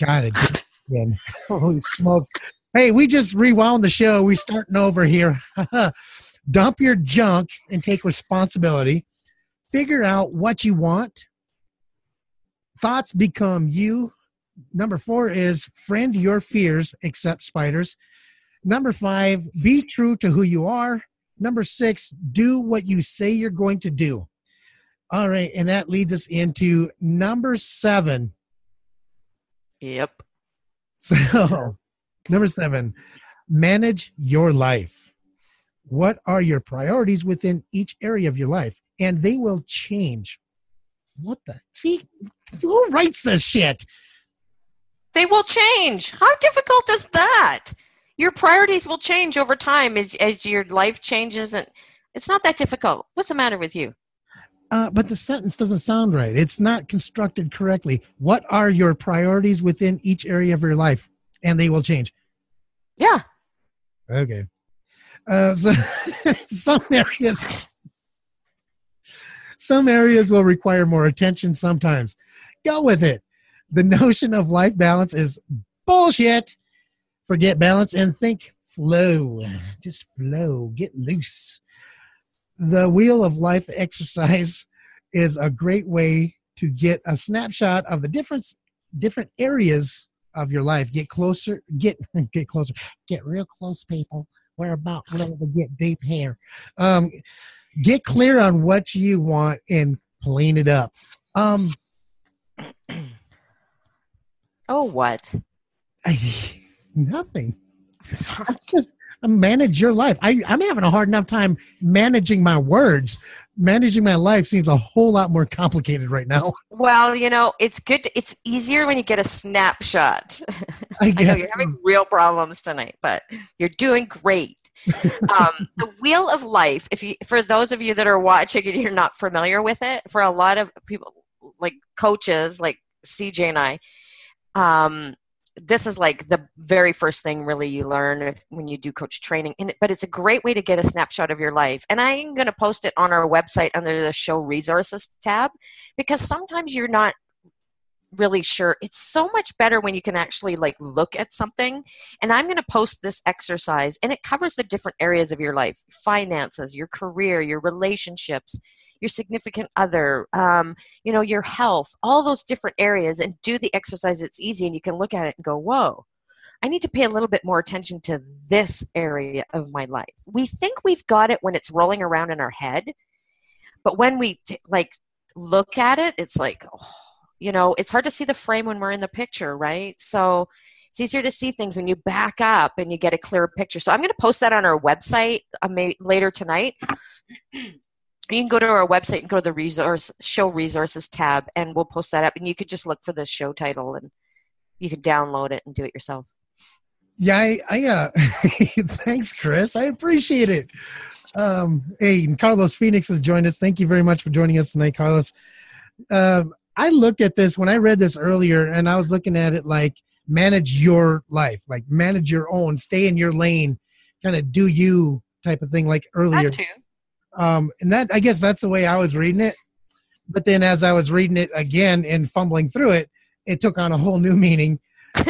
Got it. [laughs] Holy smokes! Hey, we just rewound the show. We starting over here. [laughs] Dump your junk and take responsibility. Figure out what you want. Thoughts become you. Number four is friend your fears, except spiders. Number five, be true to who you are. Number six, do what you say you're going to do. All right, and that leads us into number seven. yep [laughs] So, number seven, manage your life. What are your priorities within each area of your life? And they will change. What the? See, who writes this shit? they will change how difficult is that your priorities will change over time as, as your life changes and it's not that difficult what's the matter with you Uh, but the sentence doesn't sound right. It's not constructed correctly. What are your priorities within each area of your life? And they will change. yeah Okay. Uh, so [laughs] some areas, some areas will require more attention. Sometimes, go with it. the notion of life balance is bullshit. Forget balance and think flow. Just flow, get loose. The wheel of life exercise is a great way to get a snapshot of the different different areas of your life. Get closer, get [laughs] get closer, get real close, people. We're about ready to get deep here. Um, get clear on what you want and clean it up. Um, Oh, what? [clears throat] I, nothing. I just manage your life. I, I'm having a hard enough time managing my words. Managing my life seems a whole lot more complicated right now. Well, you know, it's good. it's easier when you get a snapshot. I [laughs] I know you're having real problems tonight, but you're doing great. um, [laughs] the wheel of life. If you, for those of you that are watching and you're not familiar with it, for a lot of people, like coaches, like CJ and I, um, this is like the very first thing really you learn if, when you do coach training. And, but it's a great way to get a snapshot of your life. And I'm going to post it on our website under the show resources tab because sometimes you're not really sure it's so much better when you can actually like look at something and i'm going to post this exercise and it covers the different areas of your life finances your career your relationships your significant other um, you know your health all those different areas and do the exercise it's easy and you can look at it and go whoa i need to pay a little bit more attention to this area of my life. We think we've got it when it's rolling around in our head but when we t- like look at it it's like oh, you know it's hard to see the frame when we're in the picture right? So it's easier to see things when you back up and you get a clearer picture. So i'm going to post that on our website uh, later tonight [clears throat] you can go to our website and go to the resource show resources tab and we'll post that up and you could just look for the show title and you can download it and do it yourself Yeah, I, I uh, [laughs] thanks, Chris. I appreciate it. Um, hey, and Carlos Phoenix has joined us. Thank you very much for joining us tonight, Carlos. Um, I looked at this when I read this earlier, and I was looking at it like manage your life, like manage your own, stay in your lane, kind of do you type of thing, like earlier. Um, and that I guess that's the way I was reading it. But then as I was reading it again and fumbling through it, it took on a whole new meaning. [laughs]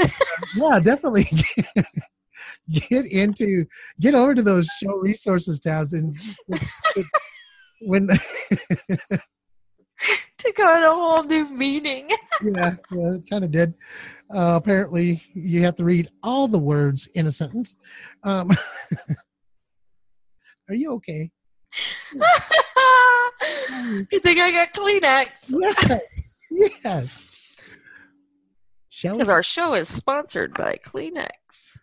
yeah, definitely [laughs] get into get over to those show resources tabs and when [laughs] took on a whole new meaning yeah, yeah it kind of did. Uh, apparently, you have to read all the words in a sentence. Um, are you okay? [laughs] good thing i got kleenex Yes. Yes. Because our show is sponsored by kleenex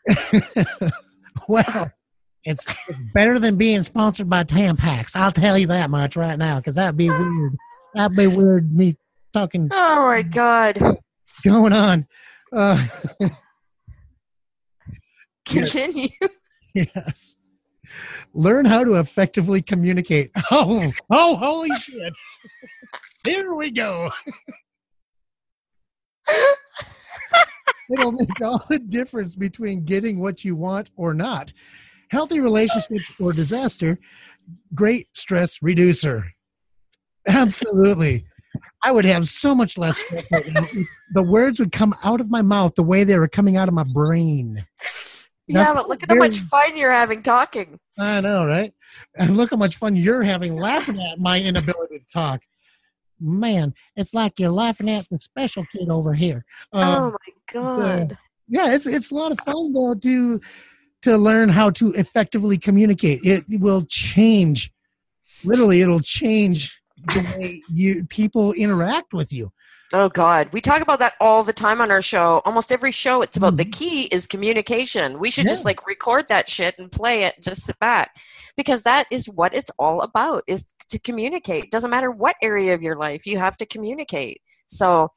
[laughs] well, it's, better than being sponsored by Tampax. I'll tell you that much right now, because that'd be [laughs] weird. That'd be weird. Me talking oh my god What's going on. Uh, continue yes. Learn how to effectively communicate. [laughs] Oh, oh, holy shit! Here we go. It'll make all the difference between getting what you want or not. Healthy relationships or disaster, great stress reducer. Absolutely. I would have so much less stress The words would come out of my mouth the way they were coming out of my brain. Yeah That's but look at how much fun you're having talking I know, right? And look how much fun you're having laughing at my inability to talk. Man, it's like you're laughing at the special kid over here. Um, oh my god yeah it's it's a lot of fun though to to learn how to effectively communicate it will change literally it'll change the way you people interact with you Oh God, we talk about that all the time on our show. Almost every show, it's about the Mhm. key is communication. We should just like record that shit and play it. Just sit back, because that is what it's all about: is to communicate. Doesn't matter what area of your life, you have to communicate. So,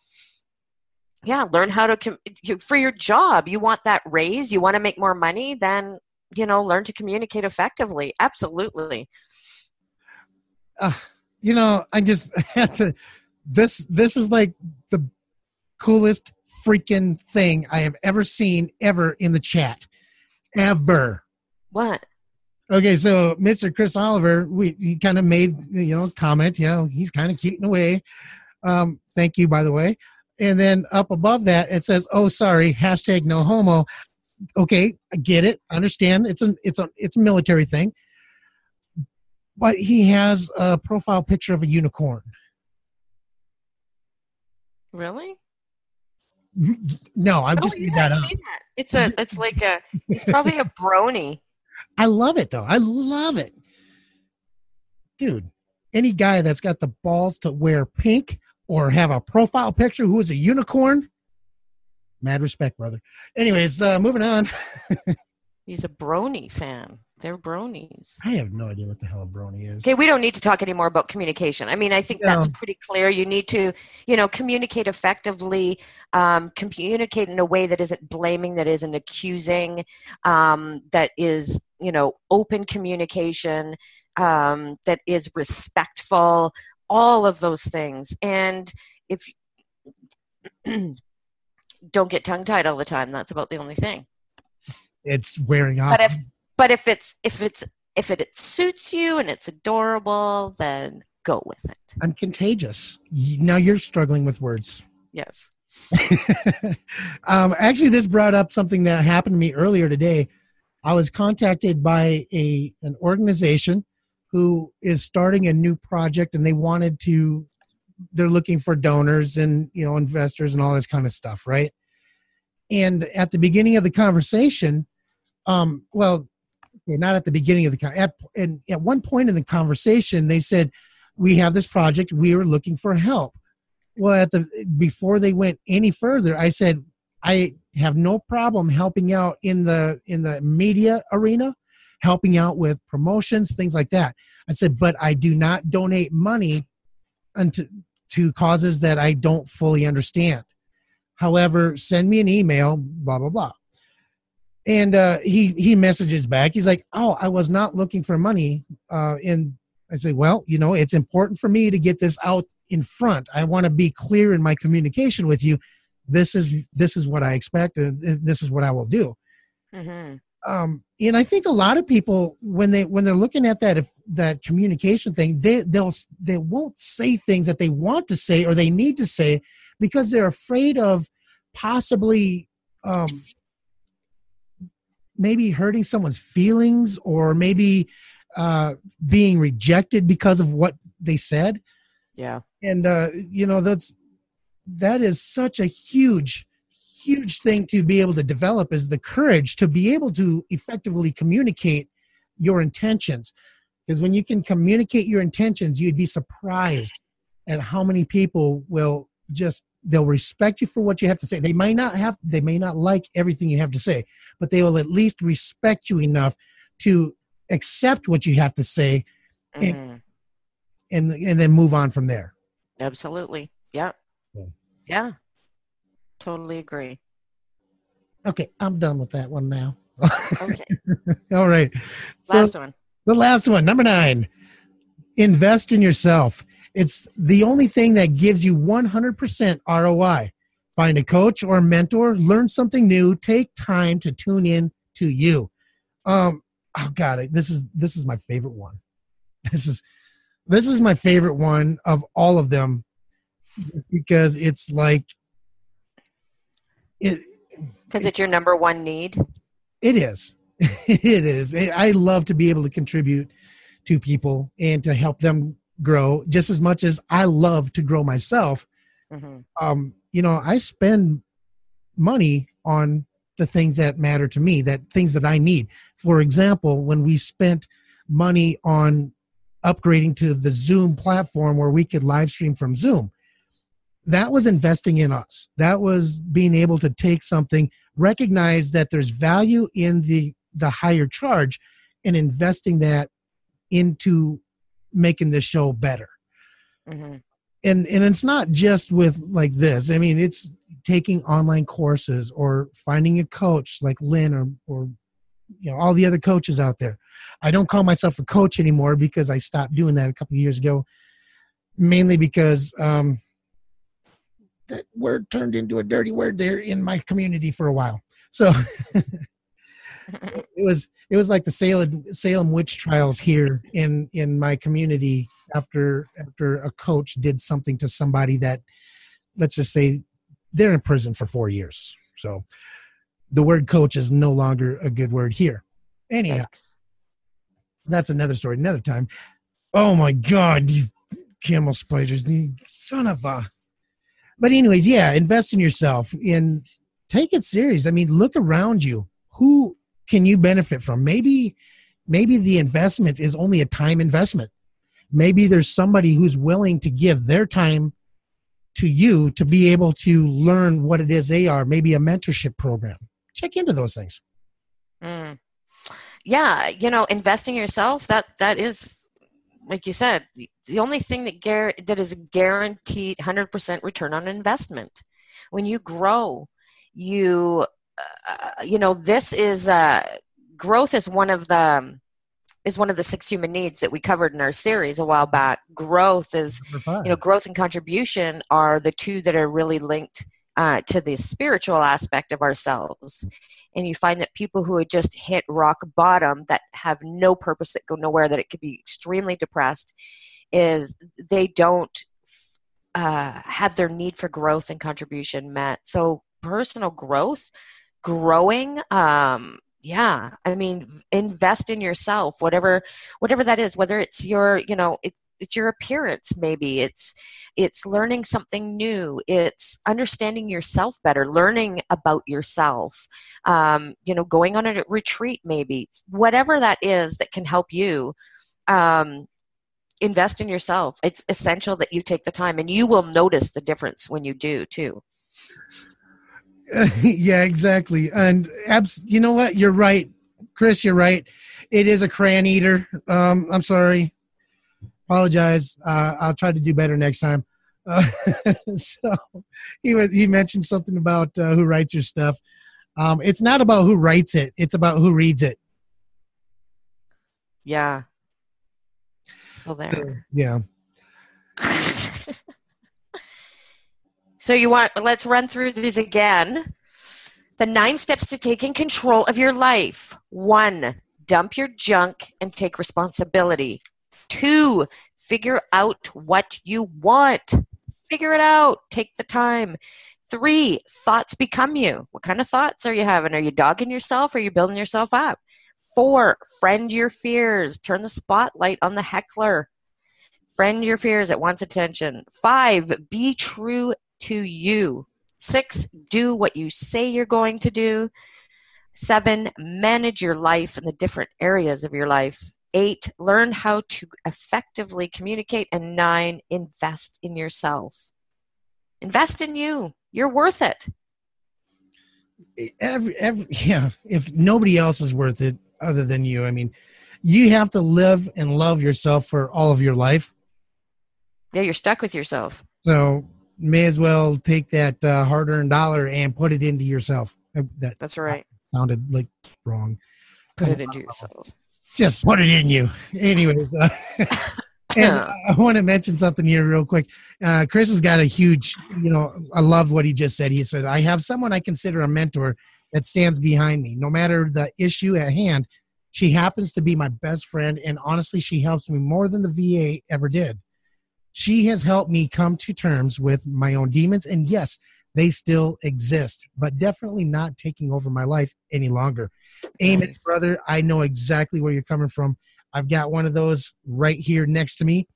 yeah, learn how to com- for your job. You want that raise, you want to make more money, then you know, learn to communicate effectively. Absolutely. uh, you know i just [laughs] have to this this is like the coolest freaking thing i have ever seen ever in the chat ever What? Okay, so Mr. Chris Oliver, we he kind of made you know comment. You know, he's kind of cute in a way. Um, thank you, by the way. and then up above that it says, "Oh, sorry, hashtag no homo." Okay, I get it. I understand. It's a it's a it's a military thing, but he has a profile picture of a unicorn. Really? No, I Oh, just yeah, that up. that. It's a. It's like a. It's probably a brony. [laughs] I love it though. I love it. Dude, any guy that's got the balls to wear pink or have a profile picture who is a unicorn, mad respect, brother. Anyways, uh moving on. [laughs] He's a brony fan. They're bronies. I have no idea what the hell a brony is. Okay, we don't need to talk anymore about communication. I mean, I think that's pretty clear. You need to, you know, communicate effectively, um, communicate in a way that isn't blaming, that isn't accusing, um, that is, you know, open communication, um, that is respectful, all of those things. And if [clears throat] don't get tongue tied all the time, that's about the only thing. It's wearing off. But if but if it's if it's if it, it suits you and it's adorable, then go with it. I'm contagious. Now you're struggling with words. Yes. [laughs] um, actually, this brought up something that happened to me earlier today. I was contacted by a an organization who is starting a new project, and they wanted to. They're looking for donors and you know investors and all this kind of stuff, right? And at the beginning of the conversation, um, well, not at the beginning of the at and at one point in the conversation, they said, "We have this project. We are looking for help." Well, at the before they went any further, I said I have no problem helping out in the in the media arena, helping out with promotions, things like that. I said, but I do not donate money unto to causes that I don't fully understand. However, send me an email, blah blah blah. And uh, he he messages back. He's like, "Oh, I was not looking for money." Uh, and I say, "Well, you know, it's important for me to get this out in front. I want to be clear in my communication with you. This is this is what I expect, and this is what I will do." hmm um, and I think a lot of people when they when they're looking at that if that communication thing, they they'll they won't say things that they want to say or they need to say because they're afraid of possibly um, maybe hurting someone's feelings or maybe uh, being rejected because of what they said Yeah. and uh, you know that's that is such a huge huge thing to be able to develop is the courage to be able to effectively communicate your intentions because when you can communicate your intentions you'd be surprised at how many people will just they'll respect you for what you have to say they might not have they may not like everything you have to say but they will at least respect you enough to accept what you have to say It- Mhm. and and then move on from there Absolutely. Yeah. Yeah. Yeah. Totally agree. Okay, I'm done with that one now. Okay. [laughs] All right. So Last one. the last one, number nine, invest in yourself. It's the only thing that gives you 100% ROI. Find a coach or mentor, learn something new, take time to tune in to you. Um, oh God, this is this is my favorite one. [laughs] This is this is my favorite one of all of them because it's like it Because it's your number one need. It is. [laughs] it is. I love to be able to contribute to people and to help them grow just as much as I love to grow myself. hmm Um, you know, I spend money on the things that matter to me, that things that I need. For example, when we spent money on upgrading to the Zoom platform where we could live stream from Zoom, that was investing in us. That was being able to take something, recognize that there's value in the the higher charge, and investing that into making this show better. Hmm and and it's not just with like this. I mean it's taking online courses or finding a coach like lynn or or you know all the other coaches out there. I don't call myself a coach anymore because i stopped doing that a couple of years ago mainly because um that word turned into a dirty word there in my community for a while. So [laughs] it was it was like the Salem Salem witch trials here in in my community after after a coach did something to somebody that let's just say they're in prison for four years. So the word coach is no longer a good word here. Anyhow, that's another story, another time. Oh my God, you camel spiders, you son of a. But, anyways, yeah, invest in yourself and take it serious. I mean, look around you. Who can you benefit from? Maybe, maybe the investment is only a time investment. Maybe there's somebody who's willing to give their time to you to be able to learn what it is they are, maybe a mentorship program. Check into those things. Mm. Yeah, you know, investing yourself that that is like you said, the only thing that gar- that is a guaranteed 100% return on investment. When you grow, you uh, you know, this is uh growth is one of the is one of the six human needs that we covered in our series a while back. Growth is, you know, growth and contribution are the two that are really linked uh, to the spiritual aspect of ourselves. And you find that people who had just hit rock bottom, that have no purpose, that go nowhere, that it could be extremely depressed, is they don't uh, have their need for growth and contribution met. So personal growth, growing, um, yeah i mean invest in yourself whatever whatever that is whether it's your you know it's it's your appearance maybe it's it's learning something new it's understanding yourself better learning about yourself um, you know going on a retreat maybe whatever that is that can help you um, invest in yourself. It's essential that you take the time and you will notice the difference when you do too [laughs] yeah, exactly. And abs- you know what? You're right, Chris. You're right. It is a crayon eater. Um, I'm sorry. Apologize. Uh, I'll try to do better next time. Uh, [laughs] so he was, he mentioned something about uh, who writes your stuff. Um, it's not about who writes it. It's about who reads it. Yeah. So there. Yeah. [laughs] So you want let's run through these again. The nine steps to taking control of your life. 1. Dump your junk and take responsibility. 2. Figure out what you want. Figure it out. Take the time. Three, thoughts become you. What kind of thoughts are you having? Are you dogging yourself or are you building yourself up? Four, friend your fears. Turn the spotlight on the heckler. Friend your fears. It wants attention. Five, be true to you. Six, do what you say you're going to do. Seven, manage your life in the different areas of your life. Eight, learn how to effectively communicate. And nine, invest in yourself. Invest in you. You're worth it. Every, every, [laughs] yeah, if nobody else is worth it other than you, I mean, you have to live and love yourself for all of your life. Yeah, you're stuck with yourself. So may as well take that uh, hard-earned dollar and put it into yourself. That that's right. Sounded like wrong. Put it into yourself. Just put it in you. Anyways, uh, [laughs] and I want to mention something here real quick. Uh, Chris has got a huge, you know, I love what he just said. He said, "I have someone I consider a mentor that stands behind me, no matter the issue at hand." She happens to be my best friend, and honestly, she helps me more than the VA ever did. She has helped me come to terms with my own demons, and yes, they still exist, but definitely not taking over my life any longer. Amen, nice. brother. I know exactly where you're coming from. I've got one of those right here next to me.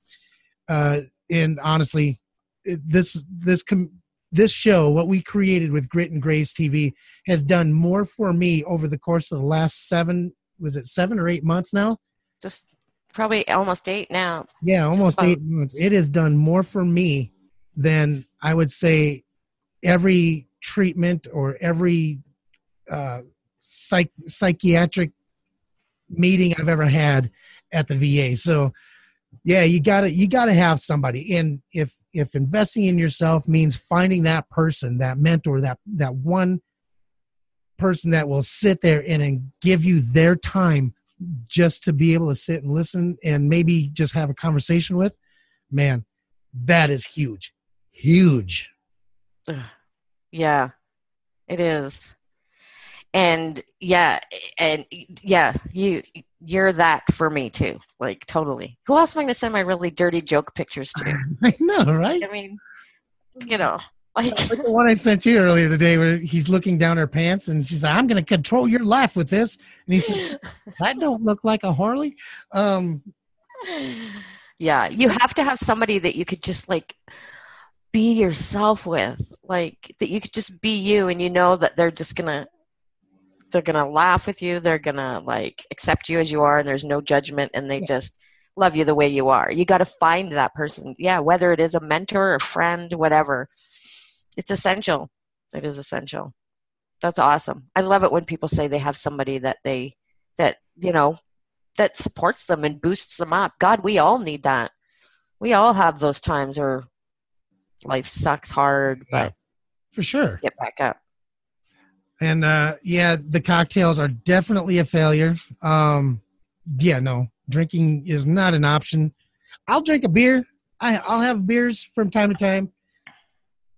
Uh, and honestly, this this com- this show, what we created with Grit and Grace TV, has done more for me over the course of the last seven was it seven or eight months now? Just probably almost eight now. Yeah, almost eight months. It has done more for me than I would say every treatment or every uh, psych- psychiatric meeting I've ever had at the VA. So yeah, you gotta you gotta have somebody. And if if investing in yourself means finding that person, that mentor, that that one person that will sit there and, and give you their time just to be able to sit and listen and maybe just have a conversation with, man, that is huge. Huge. Yeah, it is. And yeah, and yeah, you you're that for me too. Like totally. Who else am I going to send my really dirty joke pictures to? [laughs] I know, right? I mean, you know, Like, Like the one I sent you earlier today, where he's looking down her pants, and she's like, "I'm going to control your life with this," and he said, [laughs] "That don't look like a Harley." Um, yeah, you have to have somebody that you could just like be yourself with, like that you could just be you, and you know that they're just gonna they're gonna laugh with you, they're gonna like accept you as you are, and there's no judgment, and they just love you the way you are. You got to find that person, yeah, whether it is a mentor, a friend, whatever. It's essential. It is essential. That's awesome. I love it when people say they have somebody that they that you know that supports them and boosts them up. God, we all need that. We all have those times where life sucks hard, but for sure. get back up. And uh, yeah, the cocktails are definitely a failure. Um, yeah, no, drinking is not an option. I'll drink a beer. I, I'll have beers from time to time,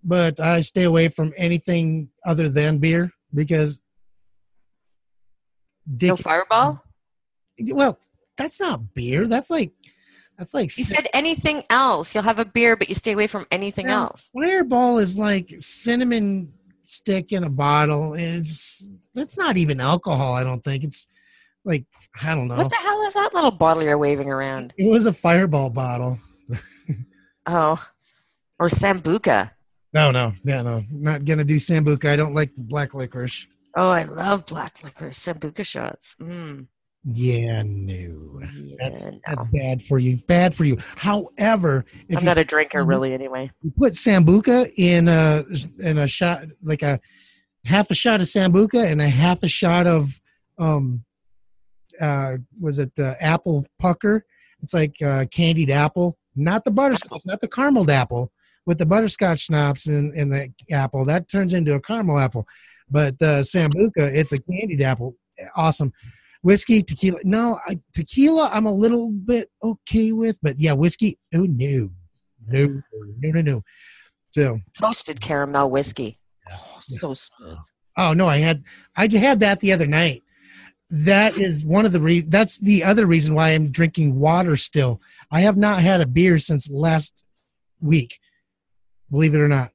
but I stay away from anything other than beer because. Dick, No fireball? well, that's not beer. That's like, that's like You said anything else. You'll have a beer, but you stay away from anything Yeah. else. Fireball is like cinnamon stick in a bottle. It's that's not even alcohol. I don't think it's like I don't know. What the hell is that little bottle you're waving around? It was a Fireball bottle. [laughs] Oh, or Sambuca. No, no, yeah, no. Not gonna do sambuca. I don't like black licorice. Oh, I love black licorice Sambuca shots. Mm. Yeah, no. Yeah, That's no. that's bad for you. Bad for you. However, if I'm you not a drinker, Mhm. really, anyway. put sambuca in a in a shot like a half a shot of sambuca and a half a shot of um uh was it uh, apple pucker it's like uh candied apple not the butterscotch not the carameled apple with the butterscotch schnapps and, in the apple that turns into a caramel apple. But the sambuca it's a candied apple. Awesome. Whiskey tequila. No I, tequila i'm a little bit okay with but yeah whiskey oh no. No no no no. So. Toasted caramel whiskey. Oh, so smooth. oh no i had i had that the other night. That is one of the re- that's the other reason why i'm drinking water still. I have not had a beer since last week believe it or not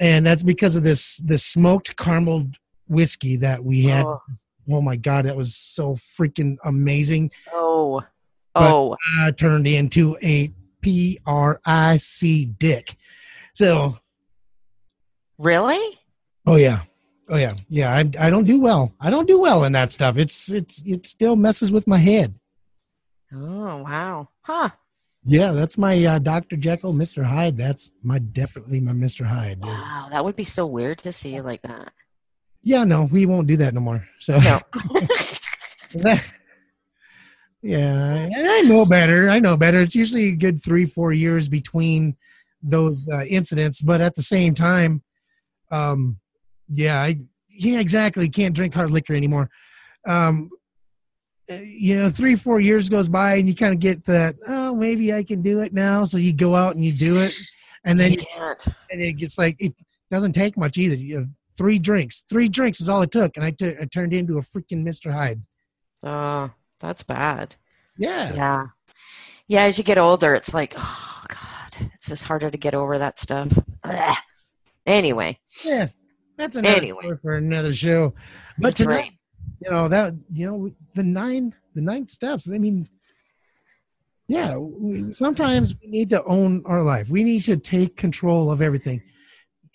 and that's because of this this smoked caramel whiskey that we had Oh, oh my god that was so freaking amazing oh, But- oh. i turned into a p-r-i-c dick so really? Oh yeah, oh yeah, yeah. I I don't do well. I don't do well in that stuff. It's it's it still messes with my head. Oh, wow. Huh. Yeah, that's my uh, Doctor Jekyll, Mister Hyde. That's my definitely my Mister Hyde. dude. Wow, that would be so weird to see you like that. Yeah, no, we won't do that no more. So No. [laughs] yeah, and I know better. I know better. It's usually a good three four years between those uh, incidents, but at the same time, um, yeah, I yeah exactly can't drink hard liquor anymore. Um, Uh, you know, three four years goes by and you kind of get that. Oh, maybe I can do it now. So you go out and you do it, and then you can't. and it gets like it doesn't take much either. You have three drinks. Three drinks is all it took, and I tu- I turned into a freaking Mister Hyde. Oh, that's bad. Yeah. Yeah. Yeah, as you get older, it's like, oh, God, it's just harder to get over that stuff. Ugh. Anyway, Yeah, that's another Anyway. for another show. But That's tonight, right. you know that you know the nine the nine steps. I mean, yeah, we, sometimes we need to own our life. We need to take control of everything.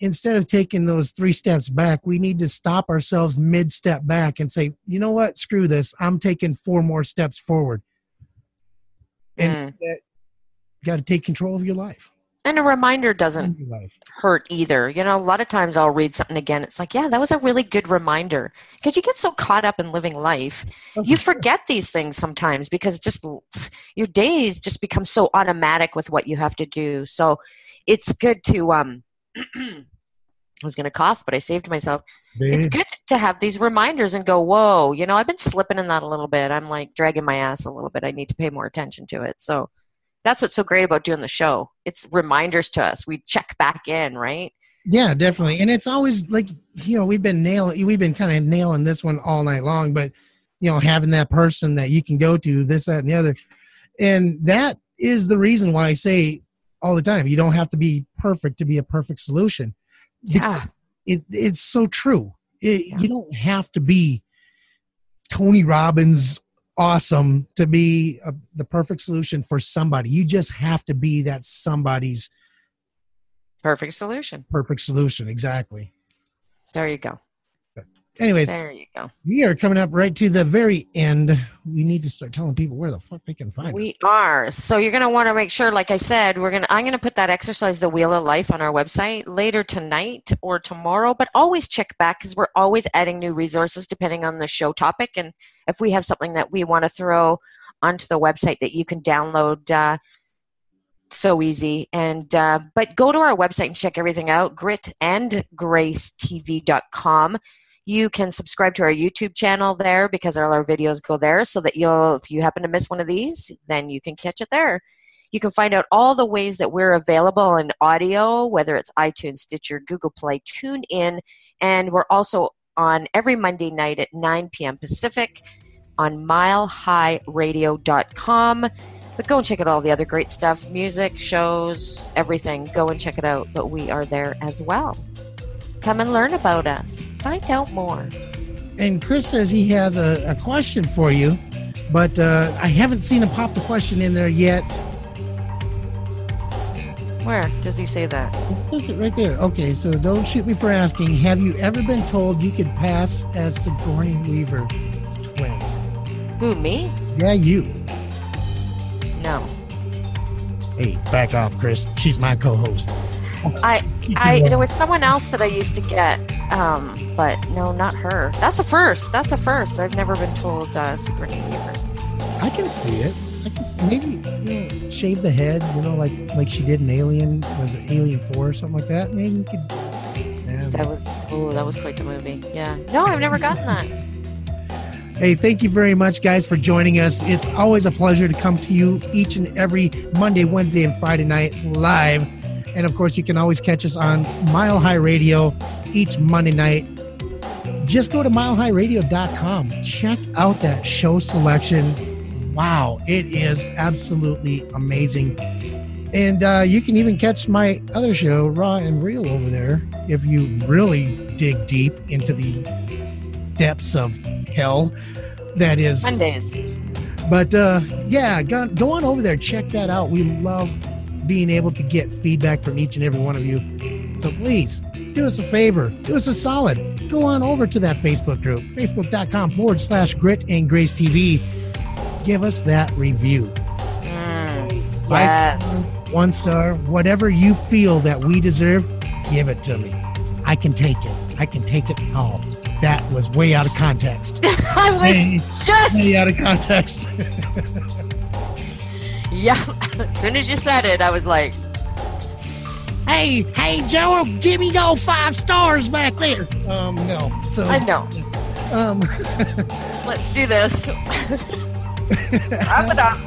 Instead of taking those three steps back, we need to stop ourselves mid step back and say, you know what, screw this. I'm taking four more steps forward. And mm. that, got to take control of your life. And a reminder doesn't hurt either. You know, a lot of times I'll read something again. It's like, yeah, that was a really good reminder. Because you get so caught up in living life, you forget these things sometimes because just your days just become so automatic with what you have to do. So it's good to, um, [clears throat] I was going to cough, but I saved myself. It's good to have these reminders and go, whoa, you know, I've been slipping in that a little bit. I'm like dragging my ass a little bit. I need to pay more attention to it. So that's what's so great about doing the show. It's reminders to us. We check back in, right? Yeah, definitely. And it's always like, you know, we've been nailing, we've been kind of nailing this one all night long, but, you know, having that person that you can go to, this, that, and the other. And that is the reason why I say all the time, you don't have to be perfect to be a perfect solution. Yeah. It, it's so true. It, You don't have to be Tony Robbins awesome to be a, the perfect solution for somebody. You just have to be that somebody's Perfect solution. perfect solution. Exactly. There you go. Anyways, There you go. we are coming up right to the very end. We need to start telling people where the fuck they can find us. We are. So you're going to want to make sure like I said, we're going to I'm going to put that exercise the wheel of life on our website later tonight or tomorrow, but always check back cuz we're always adding new resources depending on the show topic and if we have something that we want to throw onto the website that you can download uh, so easy and uh, but go to our website and check everything out gritandgracetv.com you can subscribe to our youtube channel there because all our videos go there so that you'll if you happen to miss one of these then you can catch it there you can find out all the ways that we're available in audio whether it's itunes stitcher google play tune in and we're also on every monday night at 9 p.m pacific on milehighradio.com but go and check out all the other great stuff music, shows, everything. Go and check it out. But we are there as well. Come and learn about us. Find out more. And Chris says he has a, a question for you, but uh, I haven't seen him pop the question in there yet. Where does he say that? It says it right there. Okay, so don't shoot me for asking. Have you ever been told you could pass as Sigourney Weaver's twin? Who, me? Yeah, you. No. Hey, back off, Chris. She's my co-host. I, I, there was someone else that I used to get, um, but no, not her. That's a first. That's a first. I've never been told uh, Sigourney Weaver. I can see it. I can see, maybe you know, shave the head. You know, like like she did in Alien. Was it Alien Four or something like that? Maybe you could. Yeah. That was, oh, that was quite the movie. Yeah. No, I've never gotten that. Hey, thank you very much, guys, for joining us. It's always a pleasure to come to you each and every Monday, Wednesday, and Friday night live. And of course, you can always catch us on Mile High Radio each Monday night. Just go to milehighradio.com. Check out that show selection. Wow, it is absolutely amazing. And uh, you can even catch my other show, Raw and Real, over there if you really dig deep into the depths of hell that is Mondays. but uh yeah go, go on over there check that out we love being able to get feedback from each and every one of you. So please do us a favor do us a solid. Go on over to that facebook group facebook.com forward slash grit and grace tv give us that review. Mm, yes. star, one star whatever you feel that we deserve give it to me. I can take it. I can take it all. That was way out of context. [laughs] I was Way- just way out of context [laughs] Yeah. As [laughs] soon as you said it, I was like, Hey, hey, Joe, give me those five stars back there. Um, no. So, I know. um, [laughs] Let's do this. [laughs] Wrap it up.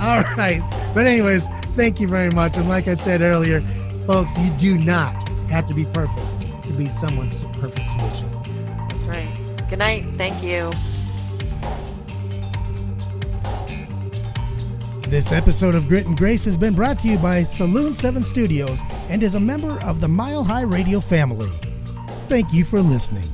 all right. But anyways, thank you very much. And like I said earlier, folks, you do not have to be perfect to be someone's perfect solution. That's right. Good night. Thank you. This episode of Grit and Grace has been brought to you by Saloon 7 Studios and is a member of the Mile High Radio family. Thank you for listening.